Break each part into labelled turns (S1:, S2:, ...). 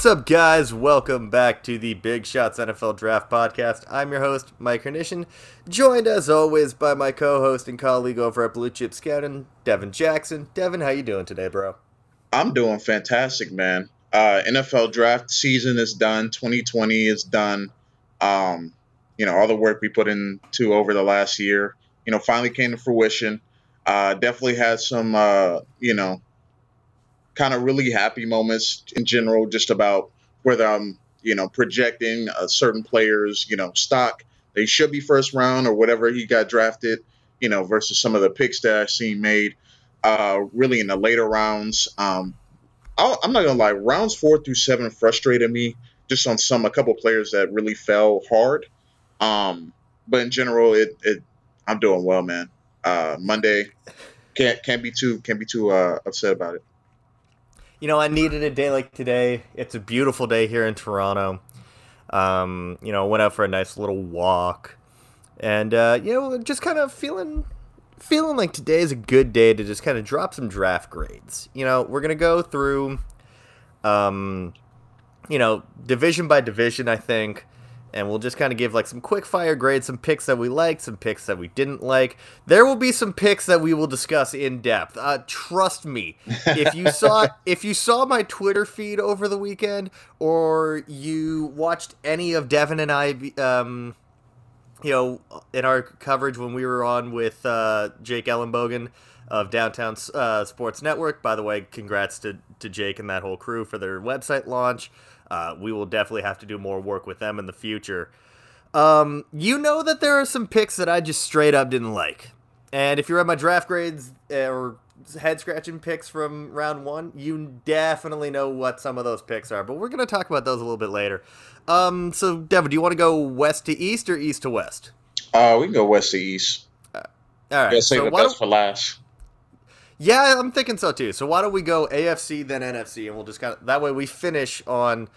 S1: What's up, guys? Welcome back to the Big Shots NFL Draft Podcast. I'm your host, Mike Hernition, joined as always by my co-host and colleague over at Blue Chip Scouting, Devin Jackson. Devin, how you doing today, bro?
S2: I'm doing fantastic, man. Uh, NFL draft season is done. 2020 is done. Um, you know, all the work we put into over the last year, you know, finally came to fruition. Uh, definitely had some, uh, you know, kind of really happy moments in general, just about whether I'm, you know, projecting a certain player's, you know, stock. They should be first round or whatever he got drafted, you know, versus some of the picks that I've seen made uh, really in the later rounds. Um, i am not gonna lie, rounds four through seven frustrated me just on some a couple players that really fell hard. Um, but in general, it, it I'm doing well, man. Uh, Monday can't can't be too can't be too uh, upset about it.
S1: You know, I needed a day like today. It's a beautiful day here in Toronto. Um, you know, went out for a nice little walk, and uh, you know, just kind of feeling feeling like today is a good day to just kind of drop some draft grades. You know, we're gonna go through, um, you know, division by division. I think and we'll just kind of give like some quick fire grades, some picks that we liked, some picks that we didn't like. There will be some picks that we will discuss in depth. Uh, trust me, if you saw if you saw my Twitter feed over the weekend, or you watched any of Devin and I, um, you know, in our coverage when we were on with uh, Jake Ellenbogen of Downtown uh, Sports Network. By the way, congrats to to Jake and that whole crew for their website launch. Uh, we will definitely have to do more work with them in the future. Um, you know that there are some picks that I just straight up didn't like. And if you read my draft grades eh, or head scratching picks from round one, you definitely know what some of those picks are. But we're going to talk about those a little bit later. Um, so, Devin, do you want to go west to east or east to west?
S2: Uh, we can go west to east.
S1: Uh, all right.
S2: Yeah, save so the best for last.
S1: Yeah, I'm thinking so too. So why don't we go AFC then NFC, and we'll just kind of that way we finish on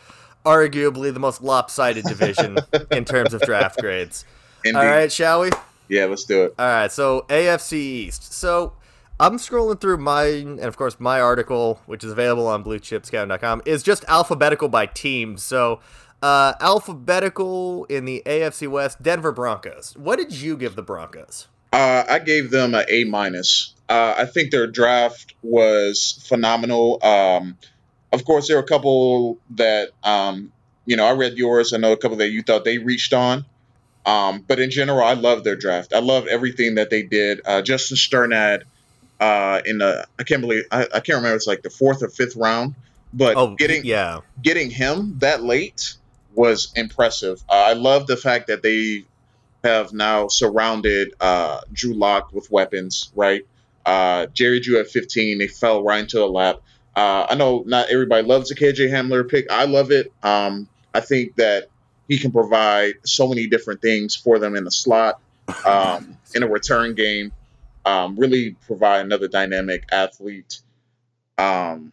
S1: arguably the most lopsided division in terms of draft grades. Indeed. All right, shall we?
S2: Yeah, let's do it.
S1: All right, so AFC East. So I'm scrolling through mine, and of course, my article, which is available on BlueChipScouting.com, is just alphabetical by team. So uh, alphabetical in the AFC West, Denver Broncos. What did you give the Broncos?
S2: Uh, I gave them an A minus. Uh, I think their draft was phenomenal. Um, of course, there were a couple that um, you know I read yours. I know a couple that you thought they reached on. Um, but in general, I love their draft. I love everything that they did. Uh, Justin Strnad uh, in the I can't believe I, I, can't remember it's like the fourth or fifth round, but oh, getting yeah getting him that late was impressive. Uh, I love the fact that they have now surrounded uh, Drew Lock with weapons, right? Uh, Jerry Jeudy at 15, they fell right into the lap. Uh, I know not everybody loves the KJ Hamler pick. I love it. Um, I think that he can provide so many different things for them in the slot, um, in a return game. Um, really provide another dynamic athlete. Um,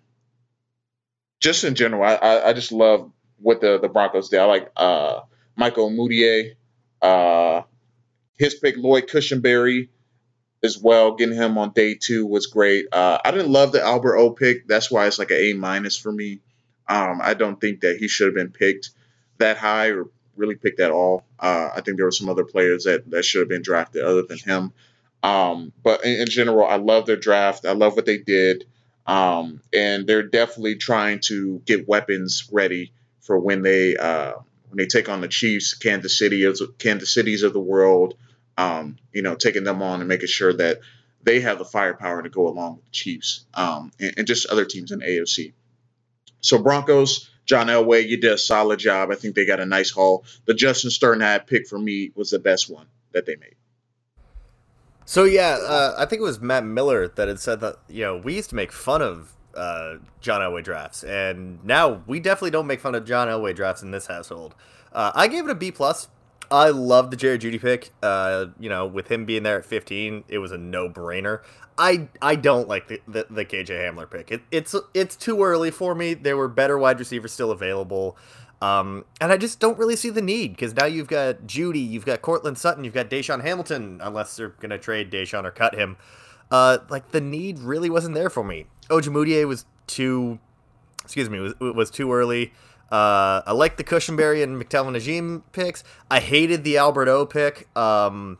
S2: just in general, I, I, I, just love what the, the Broncos did. I like uh, Michael Mudiay. Uh, his pick, Lloyd Cushenberry, as well. Getting him on day two was great. Uh, I didn't love the Albert O pick. That's why it's like an A minus for me. Um, I don't think that he should have been picked that high or really picked at all. Uh, I think there were some other players that, that should have been drafted other than him. Um, but in, in, general, I love their draft. I love what they did. Um, and they're definitely trying to get weapons ready for when they uh, when they take on the Chiefs, Kansas City, Kansas Cities of the world. Um, you know, taking them on and making sure that they have the firepower to go along with the Chiefs um, and, and, just other teams in AFC. So Broncos, John Elway, you did a solid job. I think they got a nice haul. The Justin Strnad pick for me was the best one that they made.
S1: So yeah, uh, I think it was Matt Miller that had said that you know we used to make fun of uh, John Elway drafts, and now we definitely don't make fun of John Elway drafts in this household. Uh, I gave it a B plus. I love the Jerry Jeudy pick. Uh, you know, with him being there at 15, it was a no brainer. I I don't like the, the, the KJ Hamler pick. It, it's it's too early for me. There were better wide receivers still available. Um, and I just don't really see the need because now you've got Jeudy, you've got Courtland Sutton, you've got DaeSean Hamilton, unless they're going to trade DaeSean or cut him. Uh, like the need really wasn't there for me. Ojemudia was too excuse me, was, was too early. Uh, I like the Cushenberry and McTelvin Agim picks. I hated the Albert O pick. Um,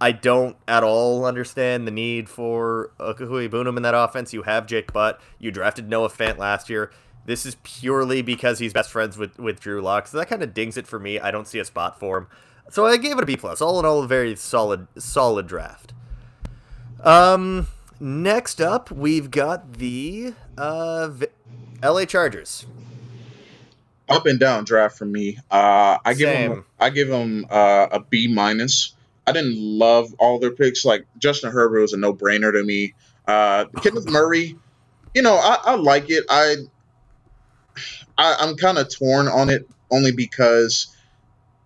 S1: I don't at all understand the need for Okwuegbunam in that offense. You have Jake Butt. You drafted Noah Fant last year. This is purely because he's best friends with, with Drew Lock. So that kind of dings it for me. I don't see a spot for him. So I gave it a B plus. All in all, a very solid solid draft. Um, next up, we've got the uh, L.A. Chargers.
S2: Up and down draft for me. Uh, I give Same. them I give them uh, a B minus. I didn't love all their picks. Like Justin Herbert was a no brainer to me. Uh, Kenneth Murray, you know, I, I like it. I, I am kind of torn on it only because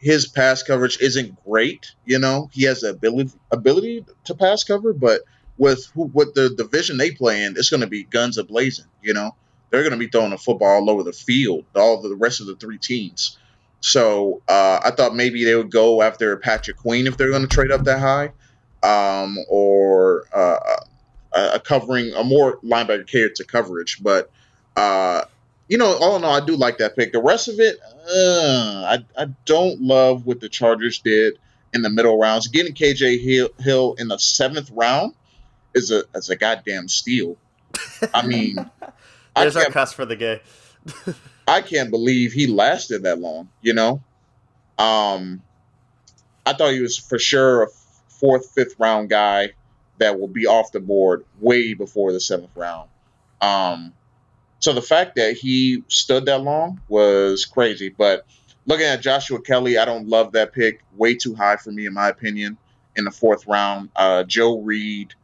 S2: his pass coverage isn't great. You know, he has the ability ability to pass cover, but with who, with the division they play in, it's going to be guns a blazing. You know, they're going to be throwing the football all over the field. All the rest of the three teams. So uh, I thought maybe they would go after Patrick Queen if they're going to trade up that high, um, or uh, a, covering a more linebacker catered to coverage. But uh, you know, all in all, I do like that pick. The rest of it, uh, I I don't love what the Chargers did in the middle rounds. Getting KJ Hill, Hill in the seventh round is a is a goddamn steal. I mean,
S1: there's our cuss for the gay.
S2: I can't believe he lasted that long. You know, um, I thought he was for sure a fourth, fifth round guy that will be off the board way before the seventh round. Um, so the fact that he stood that long was crazy. But looking at Joshua Kelley, I don't love that pick. Way too high for me, in my opinion, in the fourth round. Uh, Joe Reed,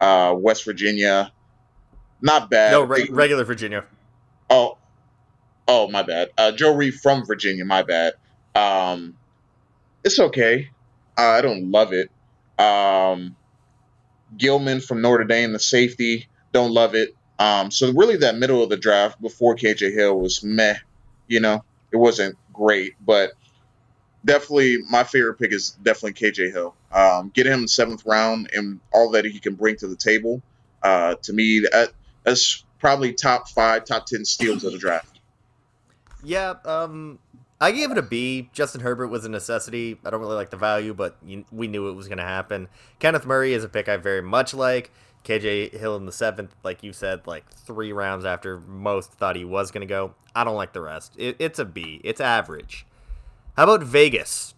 S2: uh, West Virginia, not bad.
S1: No, re- regular Virginia.
S2: Oh, Oh, my bad. Uh, Joe Reed from Virginia. My bad. Um, it's okay. Uh, I don't love it. Um, Gilman from Notre Dame, the safety. Don't love it. Um, so really, that middle of the draft before KJ Hill was meh. You know, it wasn't great, but definitely my favorite pick is definitely KJ Hill. Um, get him in the seventh round and all that he can bring to the table. Uh, to me, that, that's probably top five, top ten steals of the draft.
S1: Yeah, um, I gave it a B. Justin Herbert was a necessity. I don't really like the value, but you, we knew it was going to happen. Kenneth Murray is a pick I very much like. KJ Hill in the seventh, like you said, like three rounds after most thought he was going to go. I don't like the rest. It, it's a B. It's average. How about Vegas?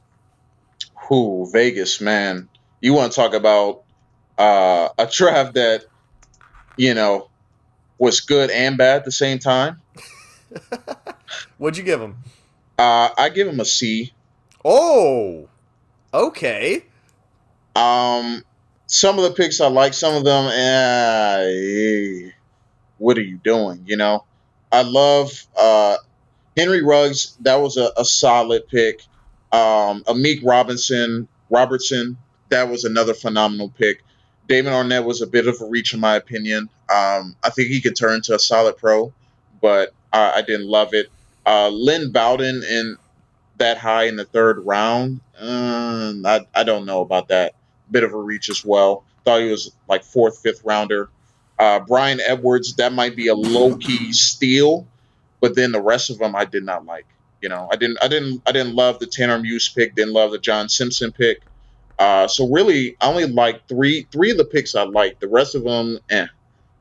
S2: Who Vegas, man? You want to talk about uh, a draft that you know was good and bad at the same time?
S1: What'd you give him?
S2: Uh, I give him a C.
S1: Oh, okay.
S2: Um, some of the picks I like, some of them, eh, what are you doing? You know, I love uh, Henry Ruggs. That was a, a solid pick. Um, Amik Robinson, Robertson, that was another phenomenal pick. Damon Arnette was a bit of a reach, in my opinion. Um, I think he could turn into a solid pro, but I, I didn't love it. Uh, Lynn Bowden in that high in the third round, um, I, I don't know about that. Bit of a reach as well. Thought he was like fourth, fifth rounder. Uh, Bryan Edwards, that might be a low key steal, but then the rest of them I did not like. You know, I didn't, I didn't, I didn't love the Tanner Muse pick. Didn't love the John Simpson pick. Uh, so really, I only like three, three of the picks I liked. The rest of them, eh,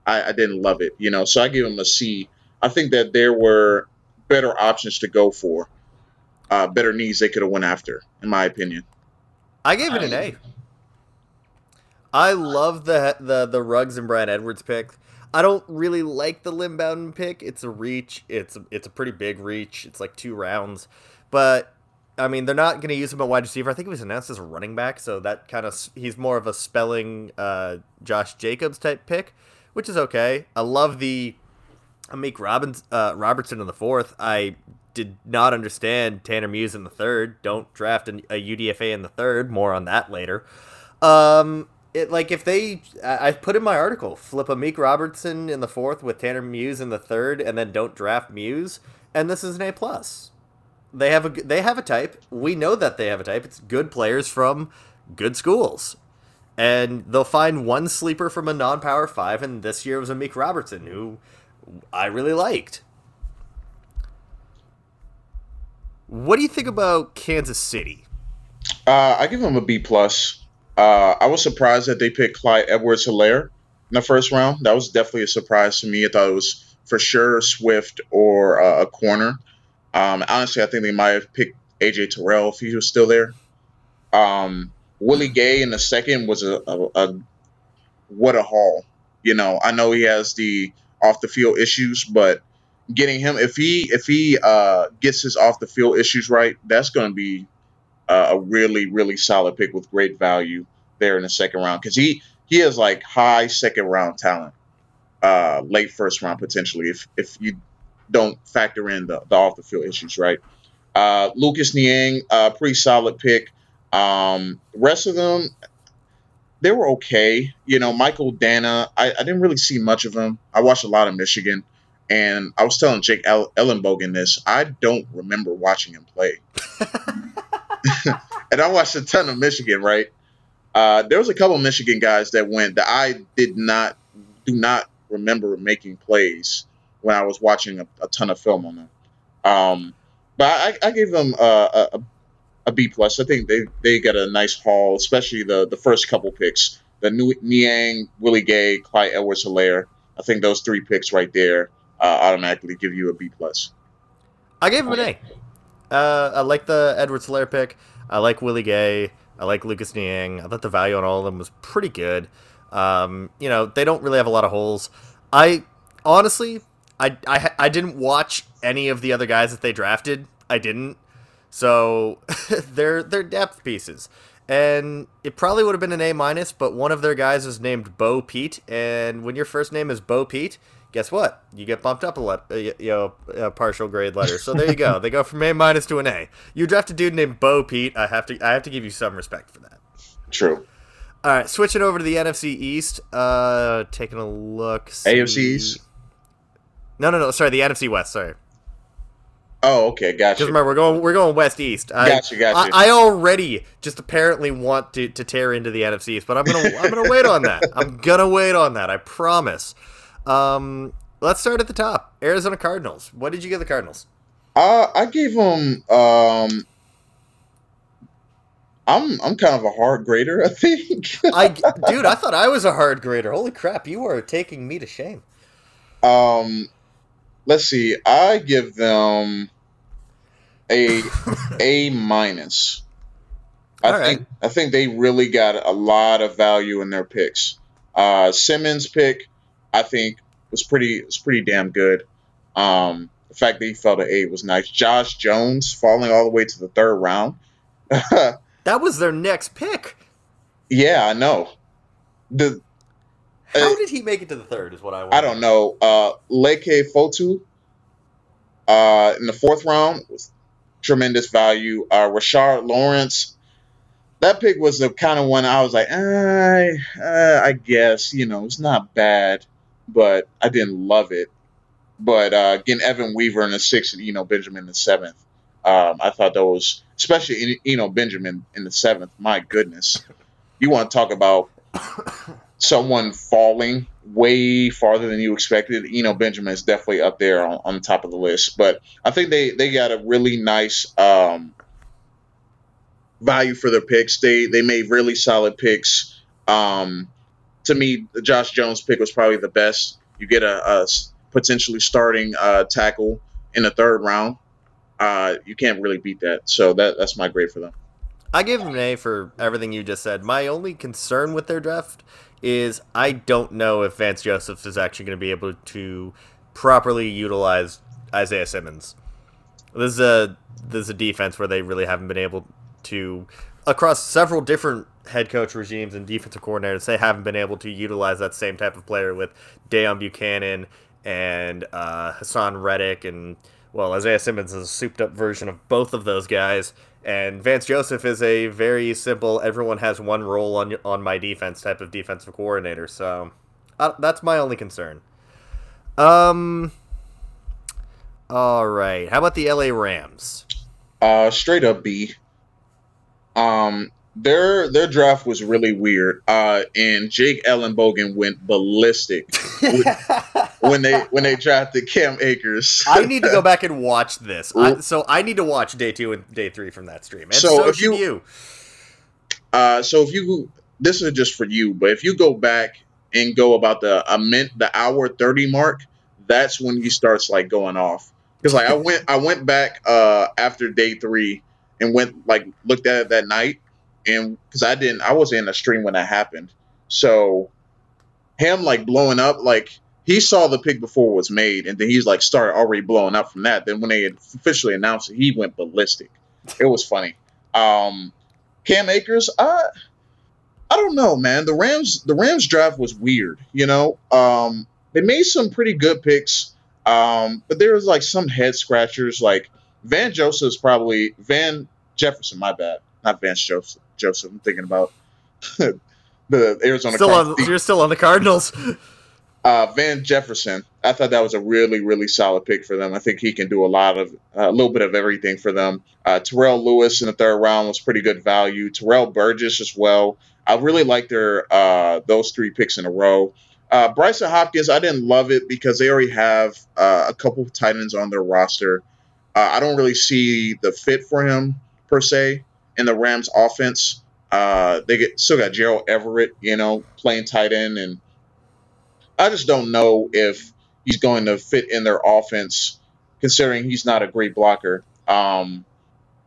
S2: I, I didn't love it. You know, so I give them a C. I think that there were better options to go for, uh, better needs they could have went after, in my opinion.
S1: I gave it an A. I love the the the Ruggs and Bryan Edwards pick. I don't really like the Bowden pick. It's a reach. It's a, it's a pretty big reach. It's like two rounds, but I mean they're not going to use him at wide receiver. I think he was announced as a running back, so that kind of he's more of a spelling uh, Josh Jacobs type pick, which is okay. I love the Amik Robbins, uh, Robertson in the fourth. I did not understand Tanner Muse in the third. Don't draft a UDFA in the third. More on that later. Um, it like if they, I, I put in my article, flip Amik Robertson in the fourth with Tanner Muse in the third, and then don't draft Muse, and this is an A plus. They have a they have a type. We know that they have a type. It's good players from good schools and they'll find one sleeper from a non-power five, and this year it was Meek Robertson, who I really liked. What do you think about Kansas City?
S2: Uh, I give them a B plus. Uh, I was surprised that they picked Clyde Edwards Helaire in the first round. That was definitely a surprise to me. I thought it was for sure Swift or uh, a corner. Um, honestly, I think they might have picked AJ Terrell if he was still there. Um, Willie Gay in the second was a, a, a what a haul. You know, I know he has the off the field issues, but getting him if he if he uh, gets his off the field issues right, that's going to be uh, a really really solid pick with great value there in the second round because he he has like high second round talent, uh, late first round potentially if if you don't factor in the, the off the field issues, right? Uh, Lucas Niang, uh, pretty solid pick. Um, rest of them, they were okay. You know, Michael Danna, I, I didn't really see much of him. I watched a lot of Michigan, and I was telling Jake El- Ellenbogen this. I don't remember watching him play. and I watched a ton of Michigan, right? Uh, there was a couple Michigan guys that went that I did not do not remember making plays when I was watching a, a ton of film on them. Um, but I, I gave them a, a, a B plus. I think they, they got a nice haul, especially the the first couple picks. The New, Niang, Willie Gay, Clyde Edwards Helaire. I think those three picks right there uh, automatically give you a B plus.
S1: I gave him an A. Uh, I like the Edwards Helaire pick. I like Willie Gay. I like Lucas Niang. I thought the value on all of them was pretty good. Um, you know, they don't really have a lot of holes. I honestly, I, I, I didn't watch any of the other guys that they drafted. I didn't. So they're they're depth pieces. And it probably would have been an A minus, but one of their guys is named Bo Pete, and when your first name is Bo Pete, guess what? You get bumped up a let, uh, you know, a partial grade letter. So there you go. they go from A minus to an A. You draft a dude named Bo Pete. I have to I have to give you some respect for that.
S2: True.
S1: All right, switching over to the NFC East. Uh, taking a look. see-
S2: AFC East?
S1: No, no, no. Sorry, the NFC West. Sorry.
S2: Oh, okay, gotcha.
S1: Because remember, we're going we're going West East. I,
S2: Gotcha, gotcha.
S1: I, I already just apparently want to, to tear into the NFC East, but I'm gonna I'm gonna wait on that. I'm gonna wait on that. I promise. Um, let's start at the top. Arizona Cardinals. What did you give the Cardinals?
S2: Uh, I gave them. Um, I'm I'm kind of a hard grader, I think.
S1: I dude, I thought I was a hard grader. Holy crap, you are taking me to shame.
S2: um, let's see. I give them a A minus. I
S1: All right.
S2: think I think they really got a lot of value in their picks. Uh, Simmons pick, I think, was pretty was pretty damn good. Um, the fact that he fell to eight was nice. Josh Jones falling all the way to the third round.
S1: That was their next pick.
S2: yeah, I know. The
S1: How
S2: Uh,
S1: did he make it to the third? Is what I want.
S2: I don't know. Uh, Leki Fotu uh, in the fourth round was tremendous value. Uh, Rashard Lawrence, that pick was the kind of one I was like, I, uh, I guess you know it's not bad, but I didn't love it. But uh, again, Evan Weaver in the sixth, you know Benjamin in the seventh. Um, I thought that was especially you know Benjamin in the seventh. My goodness, you want to talk about someone falling way farther than you expected, you know, Benjamin is definitely up there on, on the top of the list. But I think they, they got a really nice um, value for their picks. They they made really solid picks. Um, to me, the Josh Jones pick was probably the best. You get a potentially starting uh, tackle in the third round. Uh, you can't really beat that. So that that's my grade for them.
S1: I give them an A for everything you just said. My only concern with their draft is I don't know if Vance Joseph is actually going to be able to properly utilize Isaiah Simmons. This is a this is a defense where they really haven't been able to across several different head coach regimes and defensive coordinators. They haven't been able to utilize that same type of player with Deone Bucannon and uh, Haason Reddick and well Isaiah Simmons is a souped up version of both of those guys. And Vance Joseph is a very simple. Everyone has one role on on my defense type of defensive coordinator. So uh, that's my only concern. Um. All right. How about the LA Rams?
S2: Uh, straight up B. Um, their their draft was really weird. Uh, and Jake Ellenbogen went ballistic when they when they drafted Cam Akers.
S1: I need to go back and watch this. I, so I need to watch day two and day three from that stream. And so, so if you, you.
S2: Uh, so if you this is just for you, but if you go back and go about the a mint the hour thirty mark, that's when he starts like going off. Because like I went I went back uh after day three and went like looked at it that night and because I didn't I wasn't in the stream when that happened. So him like blowing up like he saw the pick before it was made and then he's like started already blowing up from that. Then when they officially announced it, he went ballistic. It was funny. Um Cam Akers, I I don't know, man. The Rams the Rams draft was weird, you know. Um they made some pretty good picks. Um, but there was like some head scratchers. Like Van Joseph's probably Van Jefferson. My bad, not Vance Joseph. Joseph. I'm thinking about the Arizona.
S1: Still on, you're still on the Cardinals.
S2: Uh, Van Jefferson. I thought that was a really, really solid pick for them. I think he can do a lot of a little bit of everything for them. Uh, Terrell Lewis in the third round was pretty good value. Terrell Burgess as well. I really like their uh, those three picks in a row. Uh, Brycen Hopkins, I didn't love it because they already have uh, a couple of tight ends on their roster. Uh, I don't really see the fit for him per se in the Rams offense. Uh, they get still got Gerald Everett, you know, playing tight end, and I just don't know if he's going to fit in their offense, considering he's not a great blocker. Um,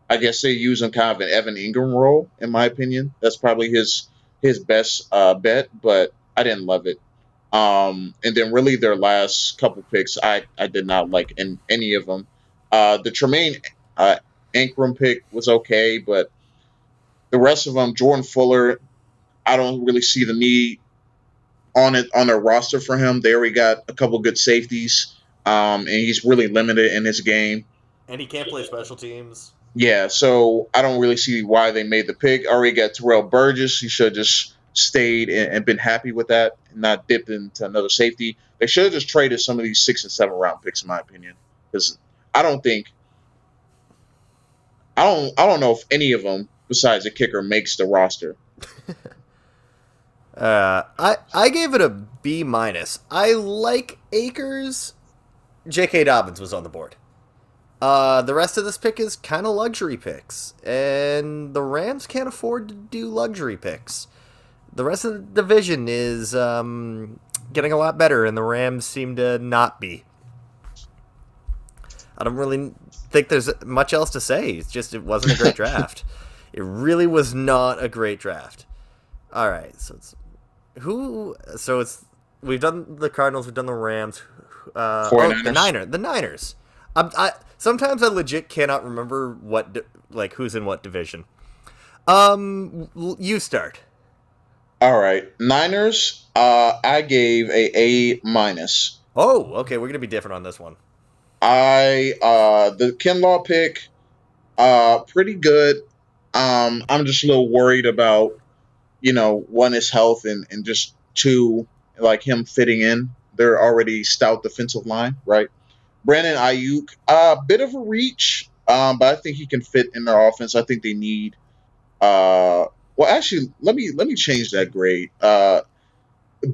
S2: I guess they use him kind of an Evan Engram role, in my opinion. That's probably his his best uh, bet, but I didn't love it. Um, and then really their last couple picks, I, I did not like in any of them. Uh, the Tremaine uh, Engram pick was okay, but the rest of them, Jordan Fuller, I don't really see the need on it on their roster for him. They already got a couple good safeties, um, and he's really limited in his game.
S1: And he can't play special teams.
S2: Yeah, so I don't really see why they made the pick. Already got Terrell Burgess. He should just stayed and, and been happy with that and not dipped into another safety. They should have just traded some of these six and seven round picks, in my opinion, because I don't think I don't I don't know if any of them besides the kicker makes the roster.
S1: uh, I I gave it a B minus. I like Akers. J.K. Dobbins was on the board. Uh, the rest of this pick is kind of luxury picks, and the Rams can't afford to do luxury picks the rest of the division is um, getting a lot better, and the Rams seem to not be. I don't really think there's much else to say. It's just it wasn't a great draft. It really was not a great draft. All right, so it's who? So it's we've done the Cardinals, we've done the Rams. Uh, oh, the Niners. The Niners. I'm, I sometimes I legit cannot remember what di- like who's in what division. Um, you start.
S2: All right, Niners. Uh, I gave a A minus.
S1: Oh, okay. We're gonna be different on this one.
S2: I uh, the Kinlaw pick, uh, pretty good. Um, I'm just a little worried about, you know, one is health and and just two like him fitting in. They're already stout defensive line, right? Brandon Aiyuk, a uh, bit of a reach, um, but I think he can fit in their offense. I think they need uh, well, actually, let me let me change that grade. Uh,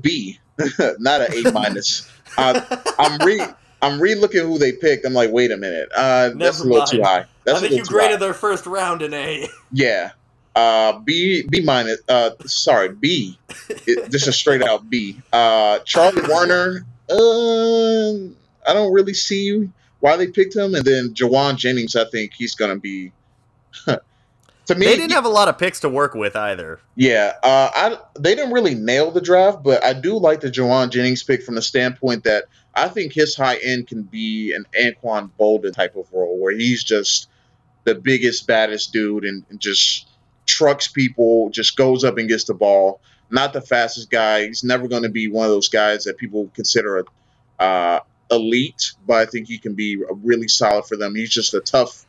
S2: B, not an A minus. uh, I'm re I'm re looking who they picked. I'm like, wait a minute, uh, that's a little too high. That's
S1: I think you graded high. their first round an A.
S2: Yeah, uh, B B minus. Uh, sorry, B. It, just a straight out B. Uh, Charlie Woerner. Uh, I don't really see why they picked him, and then Jauan Jennings. I think he's gonna be
S1: to me, they didn't have a lot of picks to work with either.
S2: Yeah, uh, I they didn't really nail the draft, but I do like the Jauan Jennings pick from the standpoint that I think his high end can be an Anquan Boldin type of role where he's just the biggest, baddest dude and, and just trucks people, just goes up and gets the ball. Not the fastest guy. He's never going to be one of those guys that people consider a, uh, elite, but I think he can be really solid for them. He's just a tough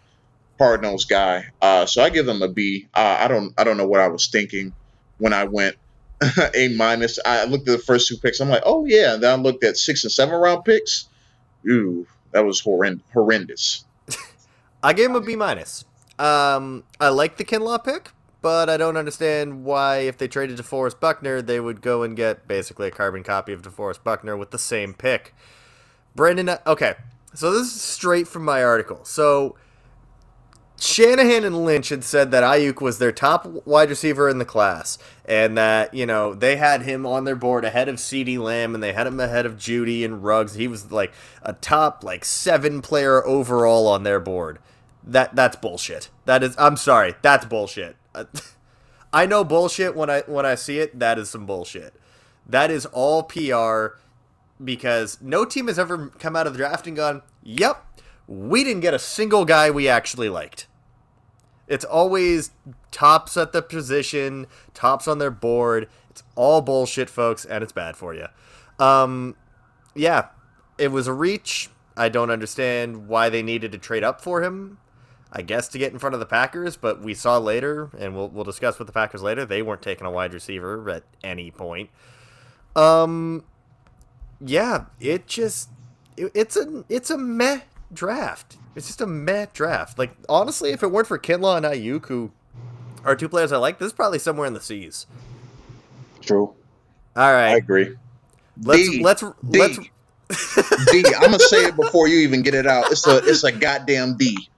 S2: hard nosed guy. Uh, so I give him a B. Uh, I don't I don't know what I was thinking when I went A minus. I looked at the first two picks. I'm like, oh yeah. And then I looked at six and seven round picks. Ooh, that was horrend- horrendous.
S1: I gave him a B minus. Um, I like the Kinlaw pick. but I don't understand why, if they traded DeForest Buckner, they would go and get basically a carbon copy of DeForest Buckner with the same pick. Brandon, okay, so this is straight from my article. So Shanahan and Lynch had said that Aiyuk was their top wide receiver in the class, and that you know they had him on their board ahead of CeeDee Lamb, and they had him ahead of Jeudy and Ruggs. He was like a top like seven player overall on their board. That that's bullshit. That is, I'm sorry, that's bullshit. I know bullshit when I when I see it. That is some bullshit. That is all PR because no team has ever come out of the draft and gone, "Yep, we didn't get a single guy we actually liked." It's always tops at the position, tops on their board. It's all bullshit, folks, and it's bad for you. Um, yeah, it was a reach. I don't understand why they needed to trade up for him. I guess to get in front of the Packers, but we saw later, and we'll we'll discuss with the Packers later. They weren't taking a wide receiver at any point. Um, yeah, it just it, it's a it's a meh draft. It's just a meh draft. Like honestly, if it weren't for Kinlaw and Aiyuk, who are two players I like, this is probably somewhere in the C's.
S2: True.
S1: All right,
S2: I agree.
S1: let's
S2: D,
S1: let's
S2: D.
S1: let's.
S2: D, I'm gonna say it before you even get it out. It's a it's a goddamn D.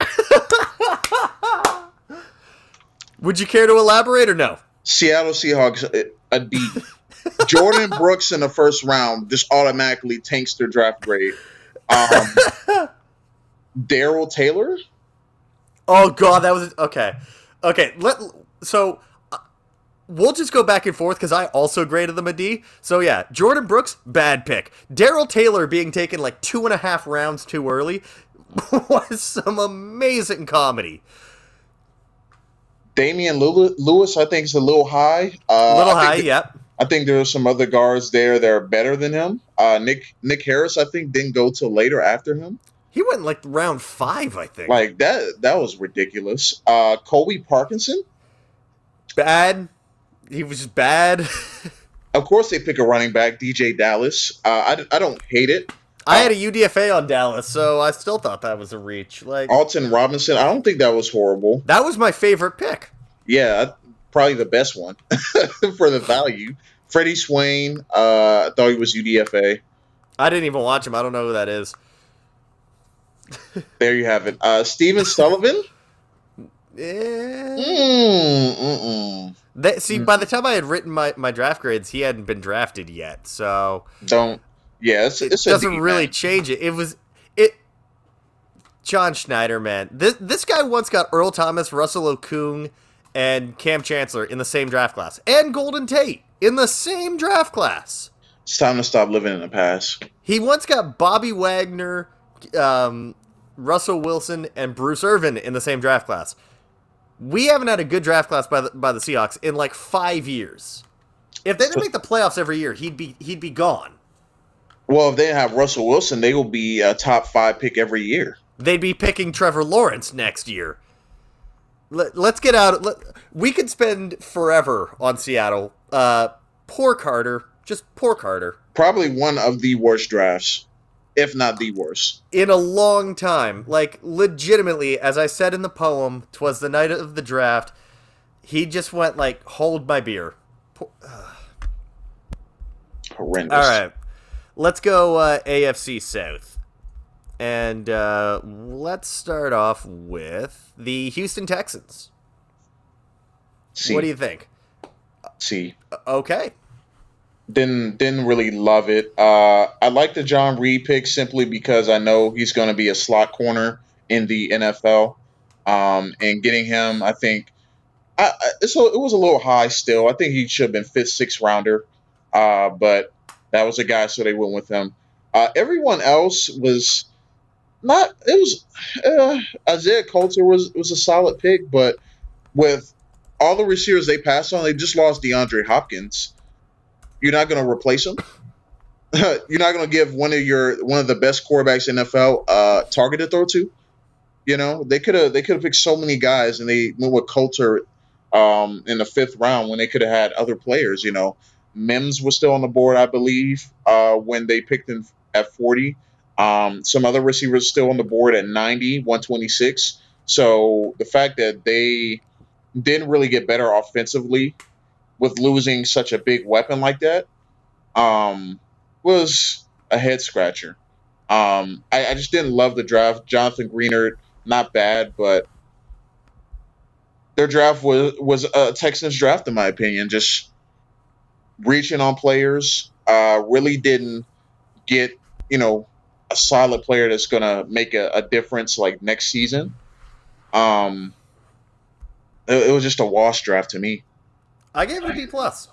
S1: Would you care to elaborate or no?
S2: Seattle Seahawks a- a D. Jordyn Brooks in the first round just automatically tanks their draft grade. Um, Darrell Taylor,
S1: Oh god, that was okay. Okay, let so uh, we'll just go back and forth because I also graded them a D. So yeah, Jordyn Brooks, bad pick. Darrell Taylor being taken like two and a half rounds too early was some amazing comedy.
S2: Damien Lew- Lewis, I think is a little high. Uh,
S1: Little
S2: I
S1: high,
S2: think,
S1: yep.
S2: I think there are some other guards there that are better than him. Uh, Nick Nick Harris, I think, didn't go till later after him.
S1: He went like round five, I think.
S2: Like that, that was ridiculous. Uh, Colby Parkinson,
S1: bad. He was bad.
S2: of course, they pick a running back, DeeJay Dallas. Uh, I, I don't hate it.
S1: I had a UDFA on Dallas, so I still thought that was a reach. Like
S2: Alton Robinson, I don't think that was horrible.
S1: that was my favorite pick.
S2: Yeah, probably the best one for the value. Freddie Swain, uh, I thought he was UDFA.
S1: I didn't even watch him. I don't know who that is.
S2: There you have it. Uh, Stephen Sullivan.
S1: Eh.
S2: Mm, mm-mm.
S1: They, see, by the time I had written my, my draft grades, he hadn't been drafted yet, so
S2: Don't. Yeah, it's,
S1: it
S2: it's a
S1: doesn't really
S2: man.
S1: change it. It was it. John Schneider, man, this this guy once got Earl Thomas, Russell Okung, and Kam Chancellor in the same draft class, and Golden Tate in the same draft class.
S2: It's time to stop living in the past.
S1: He once got Bobby Wagner, um, Russell Wilson, and Bruce Irvin in the same draft class. We haven't had a good draft class by the, by the Seahawks in like five years. If they didn't make the playoffs every year, he'd be he'd be gone.
S2: Well, if they have Russell Wilson, they will be a top five pick every year.
S1: They'd be picking Trevor Lawrence next year. Let, let's get out. Let, we could spend forever on Seattle. Uh, poor Carter, just poor Carter.
S2: Probably one of the worst drafts, if not the worst.
S1: in a long time. Like legitimately, as I said in the poem, "Twas the night of the draft." He just went like, "Hold my beer."
S2: Horrendous.
S1: All right, let's go uh, AFC South, and uh, let's start off with the Houston Texans.
S2: See,
S1: What do you think?
S2: see.
S1: Okay,
S2: Didn't didn't really love it. Uh, I like the John Reid pick simply because I know he's going to be a slot corner in the NFL. Um, and getting him, I think, I, I, a, it was a little high still. I think he should have been fifth, sixth rounder. Uh, but that was a guy, so they went with him. Uh, everyone else was not. It was uh, Isaiah Coulter was was a solid pick, but with all the receivers they passed on, they just lost DeAndre Hopkins. You're not going to replace him. You're not going to give one of your one of the best quarterbacks in NFL uh, target to throw to. You know they could have they could have picked so many guys, and they went with Coulter um, in the fifth round when they could have had other players. You know, Mims was still on the board, I believe, uh, when they picked him at 40. Um, some other receivers still on the board at 90, 126. So the fact that they didn't really get better offensively with losing such a big weapon like that um, was a head scratcher. Um, I, I, just didn't love the draft. Jonathan Greenard, not bad, but their draft was was a Texans draft in my opinion. Just reaching on players, uh, really didn't get you know a solid player that's gonna make a, a difference like next season. Um, it, it, was just a wash draft to me.
S1: I gave it a B plus.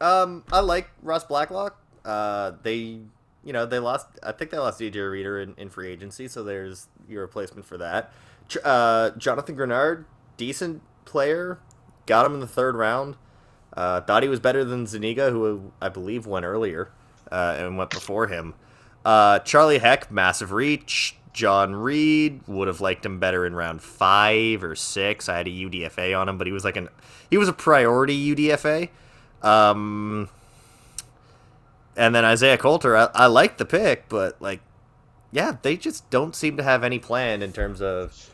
S1: Um, I like Ross Blacklock. Uh, they you know, they lost. I think they lost DJ Reader in, in free agency, so there's your replacement for that. Uh, Jonathan Greenard, decent player, got him in the third round. Uh, thought he was better than Zuniga, who I believe went earlier uh, and went before him. Uh, Charlie Heck, massive reach. John Reid would have liked him better in round five or six. I had a UDFA on him, but he was like an he was a priority UDFA. Um, and then Isaiah Coulter, I, I like the pick, but like, yeah, they just don't seem to have any plan in terms of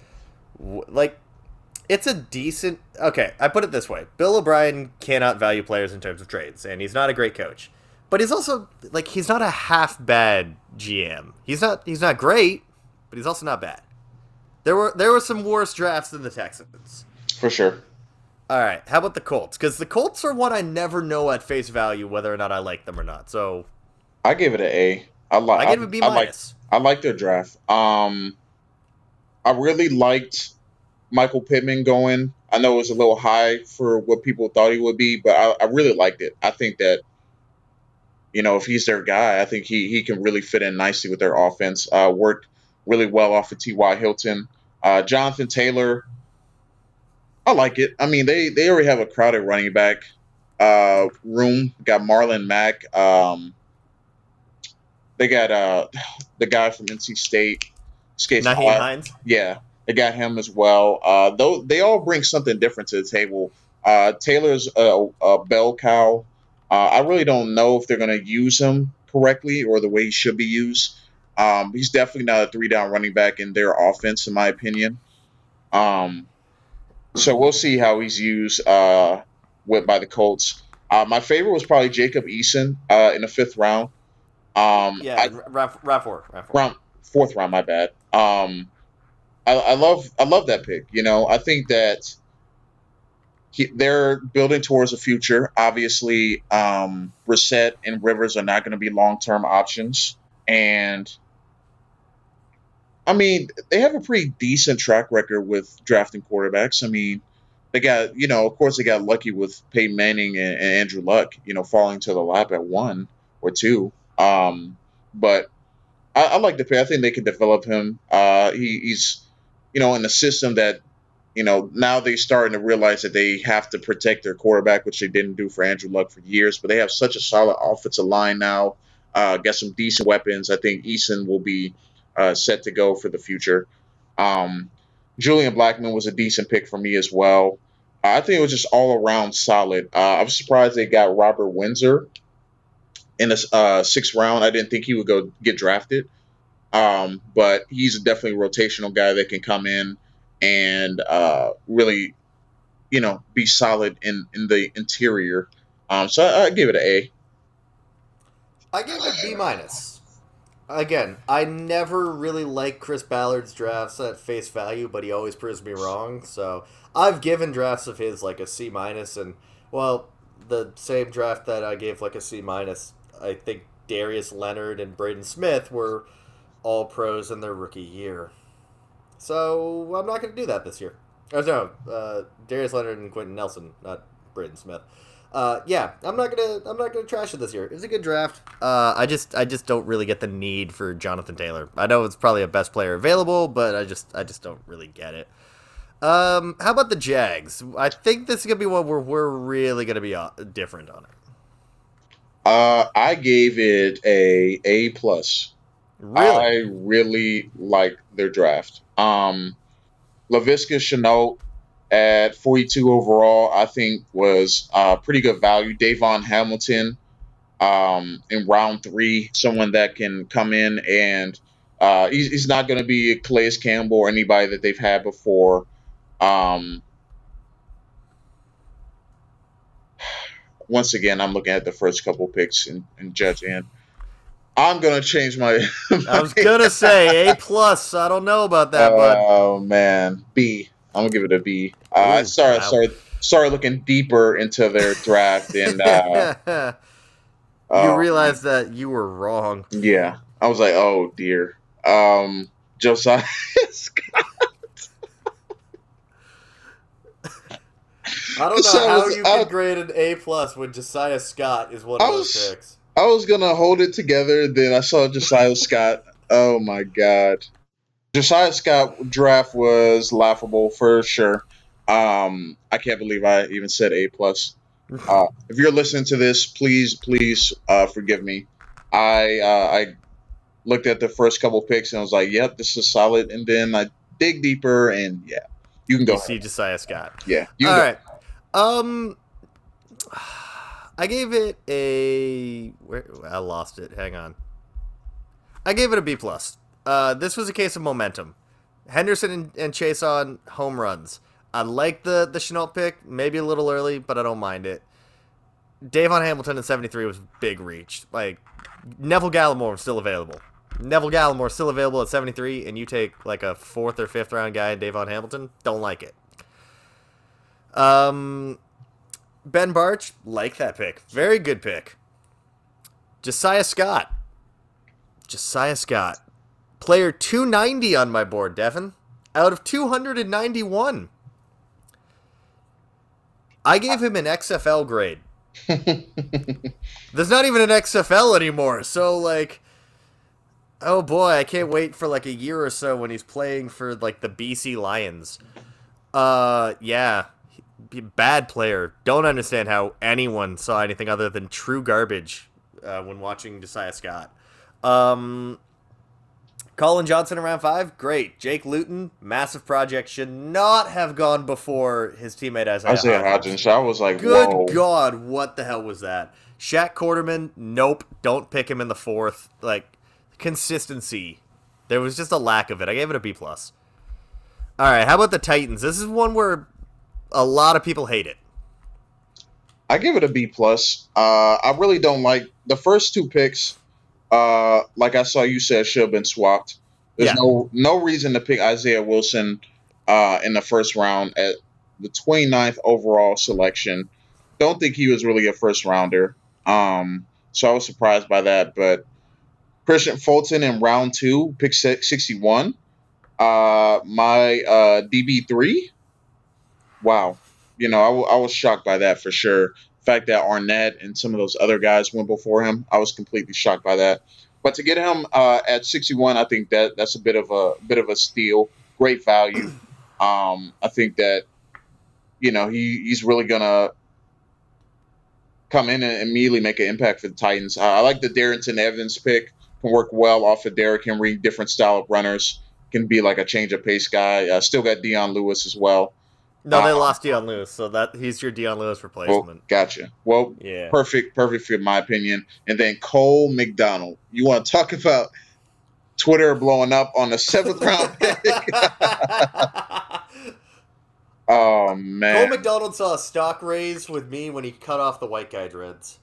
S1: like. It's a decent. Okay, I put it this way: Bill O'Brien cannot value players in terms of trades, and he's not a great coach. But he's also like he's not a half bad GM. He's not he's not great, but he's also not bad. There were there were some worse drafts than the Texans.
S2: For sure.
S1: All right. How about the Colts? Because the Colts are one I never know at face value whether or not I like them or not. So
S2: I gave it an A. I like. I give it a B minus. I like, I like their draft. Um, I really liked Michael Pittman going. I know it was a little high for what people thought he would be, but I, I really liked it. I think that you know if he's their guy, I think he he can really fit in nicely with their offense. Uh, worked really well off of T.Y. Hilton. Uh, Jonathan Taylor I like it. I mean, they they already have a crowded running back uh, room. Got Marlon Mack. Um, they got uh, the guy from NC State.
S1: Skates Nyheim Hines.
S2: Yeah, they got him as well. Uh, though they all bring something different to the table. Uh, Taylor's a, a bell cow. Uh, I really don't know if they're going to use him correctly or the way he should be used. Um, he's definitely not a three down running back in their offense, in my opinion. Um, so we'll see how he's used uh, with by the Colts. Uh, my favorite was probably Jacob Eason uh, in the fifth round.
S1: Um, yeah, I, round, round four, round four,
S2: round fourth round. My bad. Um, I, I love I love that pick. You know, I think that he, they're building towards a future. Obviously, um, Brissett and Rivers are not going to be long term options, and I mean, they have a pretty decent track record with drafting quarterbacks. I mean, they got, you know, of course, they got lucky with Peyton Manning and, and Andrew Luck, you know, falling to the lap at one or two. Um, but I, I like the pick. I think they can develop him. Uh, he, he's, you know, in a system that, you know, now they're starting to realize that they have to protect their quarterback, which they didn't do for Andrew Luck for years. But they have such a solid offensive line now. Uh, got some decent weapons. I think Eason will be uh, set to go for the future. Um, Julian Blackmon was a decent pick for me as well. I think it was just all around solid. Uh, I was surprised they got Robert Windsor in the uh, sixth round. I didn't think he would go get drafted, um, but he's definitely a rotational guy that can come in and uh, really, you know, be solid in in the interior. Um, so I, I give it an A.
S1: I give it B minus again, I never really like Chris Ballard's drafts at face value, but he always proves me wrong. So I've given drafts of his like a C minus, and well, the same draft that I gave like a C minus, I think Darius Leonard and Braden Smith were all pros in their rookie year. So I'm not going to do that this year. Oh no, uh, Darius Leonard and Quenton Nelson, not Braden Smith uh, yeah, I'm not gonna I'm not gonna trash it this year. It was a good draft. Uh, I just I just don't really get the need for Jonathan Taylor. I know it's probably a best player available, but I just I just don't really get it. Um, how about the Jags? I think this is gonna be one where we're really gonna be uh, different on it.
S2: Uh, I gave it a A plus. Really? I really like their draft. Um, Laviska Shenault at 42 overall, I think was uh, pretty good value. Davon Hamilton um, in round three, someone that can come in and uh, he's, he's, not going to be Calais Campbell or anybody that they've had before. Um, once again, I'm looking at the first couple picks and, and judging. I'm gonna change my.
S1: I was gonna say A plus. I don't know about that, but
S2: Oh man, B. I'm gonna give it a B. Uh,
S1: Ooh,
S2: started
S1: wow.
S2: started started looking deeper into their draft, and uh,
S1: you
S2: oh,
S1: realize that you were wrong.
S2: yeah, I was like, oh dear. Um, Josiah Scott.
S1: I don't know
S2: So
S1: how
S2: was-
S1: you
S2: I-
S1: could grade an A plus when Josiah Scott is one
S2: I
S1: of those
S2: was-
S1: picks.
S2: I was gonna hold it together, then I saw Josiah Scott. Oh my god. Josiah Scott draft was laughable for sure. Um, I can't believe I even said A plus. Uh, if you're listening to this, please, please uh, forgive me. I uh, I looked at the first couple picks and I was like, "Yep, this is solid." And then I dig deeper, and yeah, you can go.
S1: You see Josiah Scott.
S2: Yeah, you
S1: All right. Um, I gave it a. Where I lost it. Hang on. I gave it a B plus. Uh, this was a case of momentum. Henderson and, and Chaisson home runs. I like the the Shenault pick, maybe a little early, but I don't mind it. Davon Hamilton at 73 was big reach. Like Neville Gallimore was still available. Neville Gallimore still available at 73, and you take like a fourth or fifth round guy, in Davon Hamilton. Don't like it. Um, Ben Bartch, like that pick. Very good pick. Josiah Scott. Josiah Scott. Player 290 on my board, Devin. Out of 291. I gave him an XFL grade. There's not even an XFL anymore, so like oh boy, I can't wait for like a year or so when he's playing for like the BC Lions. Uh yeah, bad player. Don't understand how anyone saw anything other than true garbage uh, when watching Josiah Scott. Um Collin Johnson around five, great. Jake Luton, massive project, should not have gone before his teammate Isaiah,
S2: Isaiah
S1: Hodgins.
S2: Hodgins. I was like,
S1: Good
S2: whoa.
S1: God, what the hell was that? Shaq Quarterman, nope, don't pick him in the fourth. Like consistency, there was just a lack of it. I gave it a B plus. All right, how about the Titans? This is one where a lot of people hate it.
S2: I give it a B plus. Uh, I really don't like the first two picks. Uh, like I saw you said, should have been swapped. There's
S1: Yeah.
S2: no no reason to pick Isaiah Wilson uh, in the first round at the 29th overall selection. Don't think he was really a first rounder. Um, so I was surprised by that. But Kristian Fulton in round two, pick 61. Uh, my uh, DB3. Wow. You know, I, w- I was shocked by that for sure fact that Arnette and some of those other guys went before him, I was completely shocked by that. But to get him uh, at 61, I think that that's a bit of a bit of a steal. Great value. Um, I think that you know he, he's really gonna come in and immediately make an impact for the Titans. Uh, I like the Darrynton Evans pick. Can work well off of Derrick Henry. Different style of runners. Can be like a change of pace guy. Uh, still got Dion Lewis as well.
S1: No, they
S2: Uh,
S1: lost Dion Lewis, so that he's your Dion Lewis
S2: Well,
S1: replacement.
S2: gotcha. Well,
S1: yeah.
S2: perfect, perfect fit, in my opinion. And then Cole McDonald. You want to talk about Twitter blowing up on the seventh round pick? oh man, Cole
S1: McDonald saw a stock raise with me when he cut off the white guy dreads.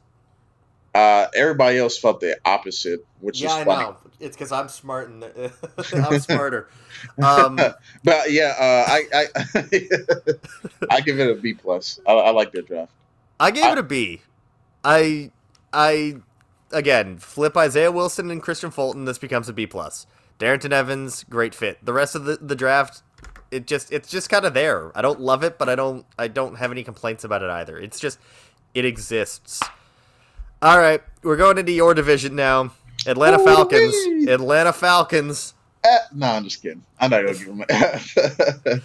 S2: uh, everybody else felt the opposite, which
S1: yeah, I
S2: is funny.
S1: know. It's because I'm smart and I'm smarter. Um,
S2: But yeah, uh, I I, I give it a B plus. I, I like their draft.
S1: I gave it a B. I I again flip Isaiah Wilson and Kristian Fulton. This becomes a B plus. Darrynton Evans, great fit. The rest of the, the draft, it just it's just kind of there. I don't love it, but I don't I don't have any complaints about it either. It's just it exists. All right, we're going into your division now. Atlanta
S2: Ooh-wee.
S1: Falcons. Atlanta Falcons.
S2: Eh, no, I'm just kidding. I'm not gonna give.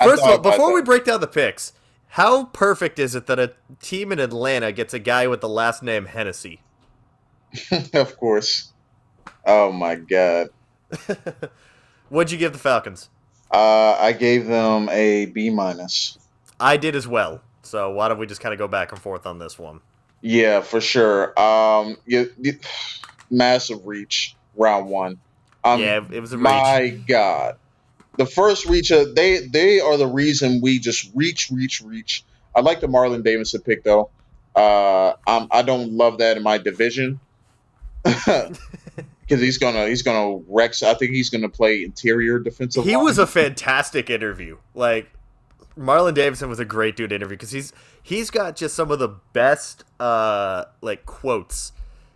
S2: I
S1: First of all, before we break down the picks, how perfect is it that a team in Atlanta gets a guy with the last name Hennessy?
S2: of course. Oh my god.
S1: What'd you give the Falcons?
S2: Uh, I gave them a B minus.
S1: I did as well. So why don't we just kind of go back and forth on this one?
S2: Yeah, for sure. Um, you, you- massive reach round one. Um,
S1: yeah, it was a reach.
S2: my God, the first reach. Uh, they they are the reason we just reach, reach, reach. I like the Marlon Davidson pick though. Uh, I'm, I don't love that in my division because he's gonna he's gonna wreck. I think he's gonna play interior defensive.
S1: He
S2: line.
S1: was a fantastic interview. Like Marlon Davidson was a great dude interview because he's he's got just some of the best uh like quotes.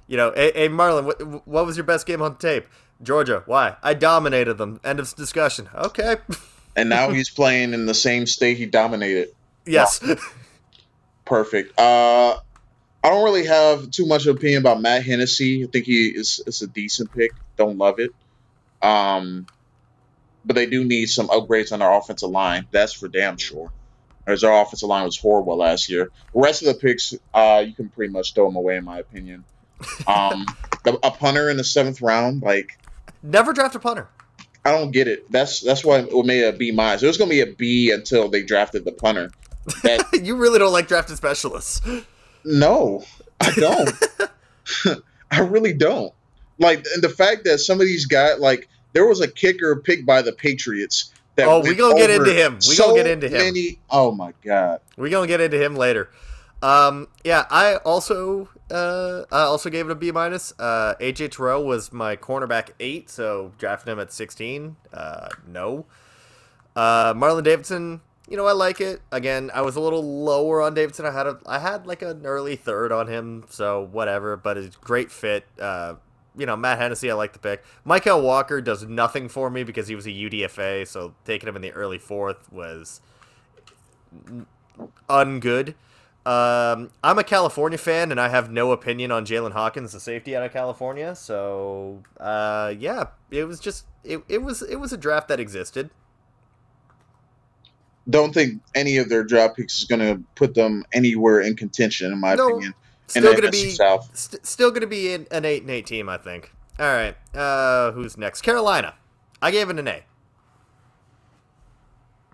S1: You know, hey, hey Marlon, what, what was your best game on tape? Georgia. Why? I dominated them. End of discussion. Okay.
S2: and now he's playing in the same state he dominated.
S1: Yes.
S2: Perfect. Uh, I don't really have too much opinion about Matt Hennessy. I think he is, is a decent pick. Don't love it. Um, but they do need some upgrades on their offensive line. That's for damn sure. As our offensive line was horrible last year. The rest of the picks, uh, you can pretty much throw them away, in my opinion. Um, a punter in the seventh round, like
S1: never draft a punter.
S2: I don't get it. That's that's why it made a B minus. It was going to be a B until they drafted the punter.
S1: That, you really don't like drafted specialists.
S2: No, I don't. I really don't. Like, and the fact that some of these guys, like, there was a kicker picked by the Patriots. That
S1: oh, we gonna get into him. We
S2: so
S1: gonna get into him.
S2: Many, oh my god.
S1: We gonna get into him later. Um, yeah, I also uh, I also gave it a B minus. Uh, AJ Terrell was my cornerback eight, so drafting him at sixteen. Uh, no. Uh, Marlon Davidson, you know I like it. Again, I was a little lower on Davidson. I had a I had like an early third on him, so whatever. But it's great fit. Uh, you know Matt Hennessy, I like the pick. Mykal Walker does nothing for me because he was a UDFA, so taking him in the early fourth was ungood. Um, I'm a California fan, and I have no opinion on Jaylinn Hawkins, the safety out of California. So, uh, yeah, it was just it, it was it was a draft that existed.
S2: Don't think any of their draft picks is going to put them anywhere in contention, in my
S1: No,
S2: opinion.
S1: Still gonna be
S2: South.
S1: st- still gonna be an, an eight and eight team, I think. All right, uh, who's next? Carolina. I gave it an A.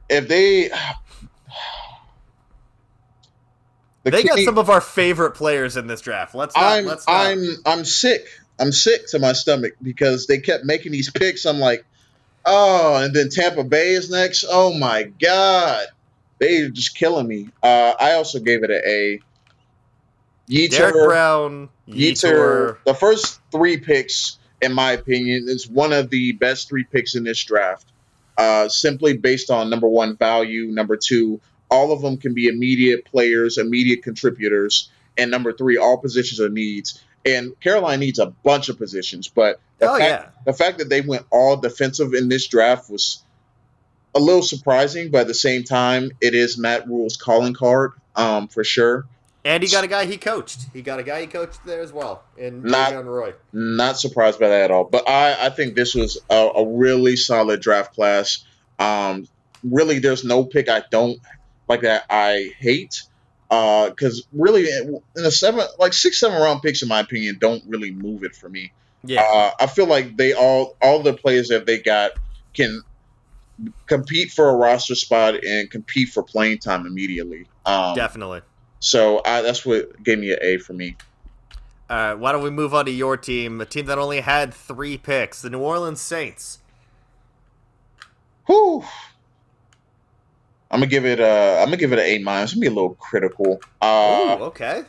S2: If they, The
S1: They got some of our favorite players in this draft. Let's not.
S2: I'm
S1: let's not.
S2: I'm I'm sick. I'm sick to my stomach because they kept making these picks. I'm like, oh, and then Tampa Bay is next. Oh my god, they're just killing me. Uh, I also gave it an A.
S1: Derek
S2: Yetur,
S1: Brown,
S2: Yetur,
S1: Yetur.
S2: the first three picks, in my opinion, is one of the best three picks in this draft. Uh, simply based on number one value, number two, all of them can be immediate players, immediate contributors, and number three, all positions are needs. And Caroline needs a bunch of positions, but the,
S1: Oh,
S2: fact,
S1: yeah.
S2: the fact that they went all defensive in this draft was a little surprising, but at the same time, it is Matt Rhule's calling card um, for sure.
S1: And he got a guy he coached. He got a guy he coached there as well in
S2: Not-
S1: Bravvion Roy.
S2: Not surprised by that at all. But I, I think this was a, a really solid draft class. Um, really, there's no pick I don't like that I hate. Because really, in the seven, like six, seven round picks, in my opinion, don't really move it for me.
S1: Yeah.
S2: Uh, I feel like they all, all the players that they got can compete for a roster spot and compete for playing time immediately. Um,
S1: Definitely.
S2: so I, that's what gave me an A for me.
S1: All right, why don't we move on to your team, a team that only had three picks, the New Orleans Saints.
S2: Whew. I'm gonna give it a. I'm gonna give it an A minus. I'm gonna be a little critical. Uh,
S1: Ooh, okay.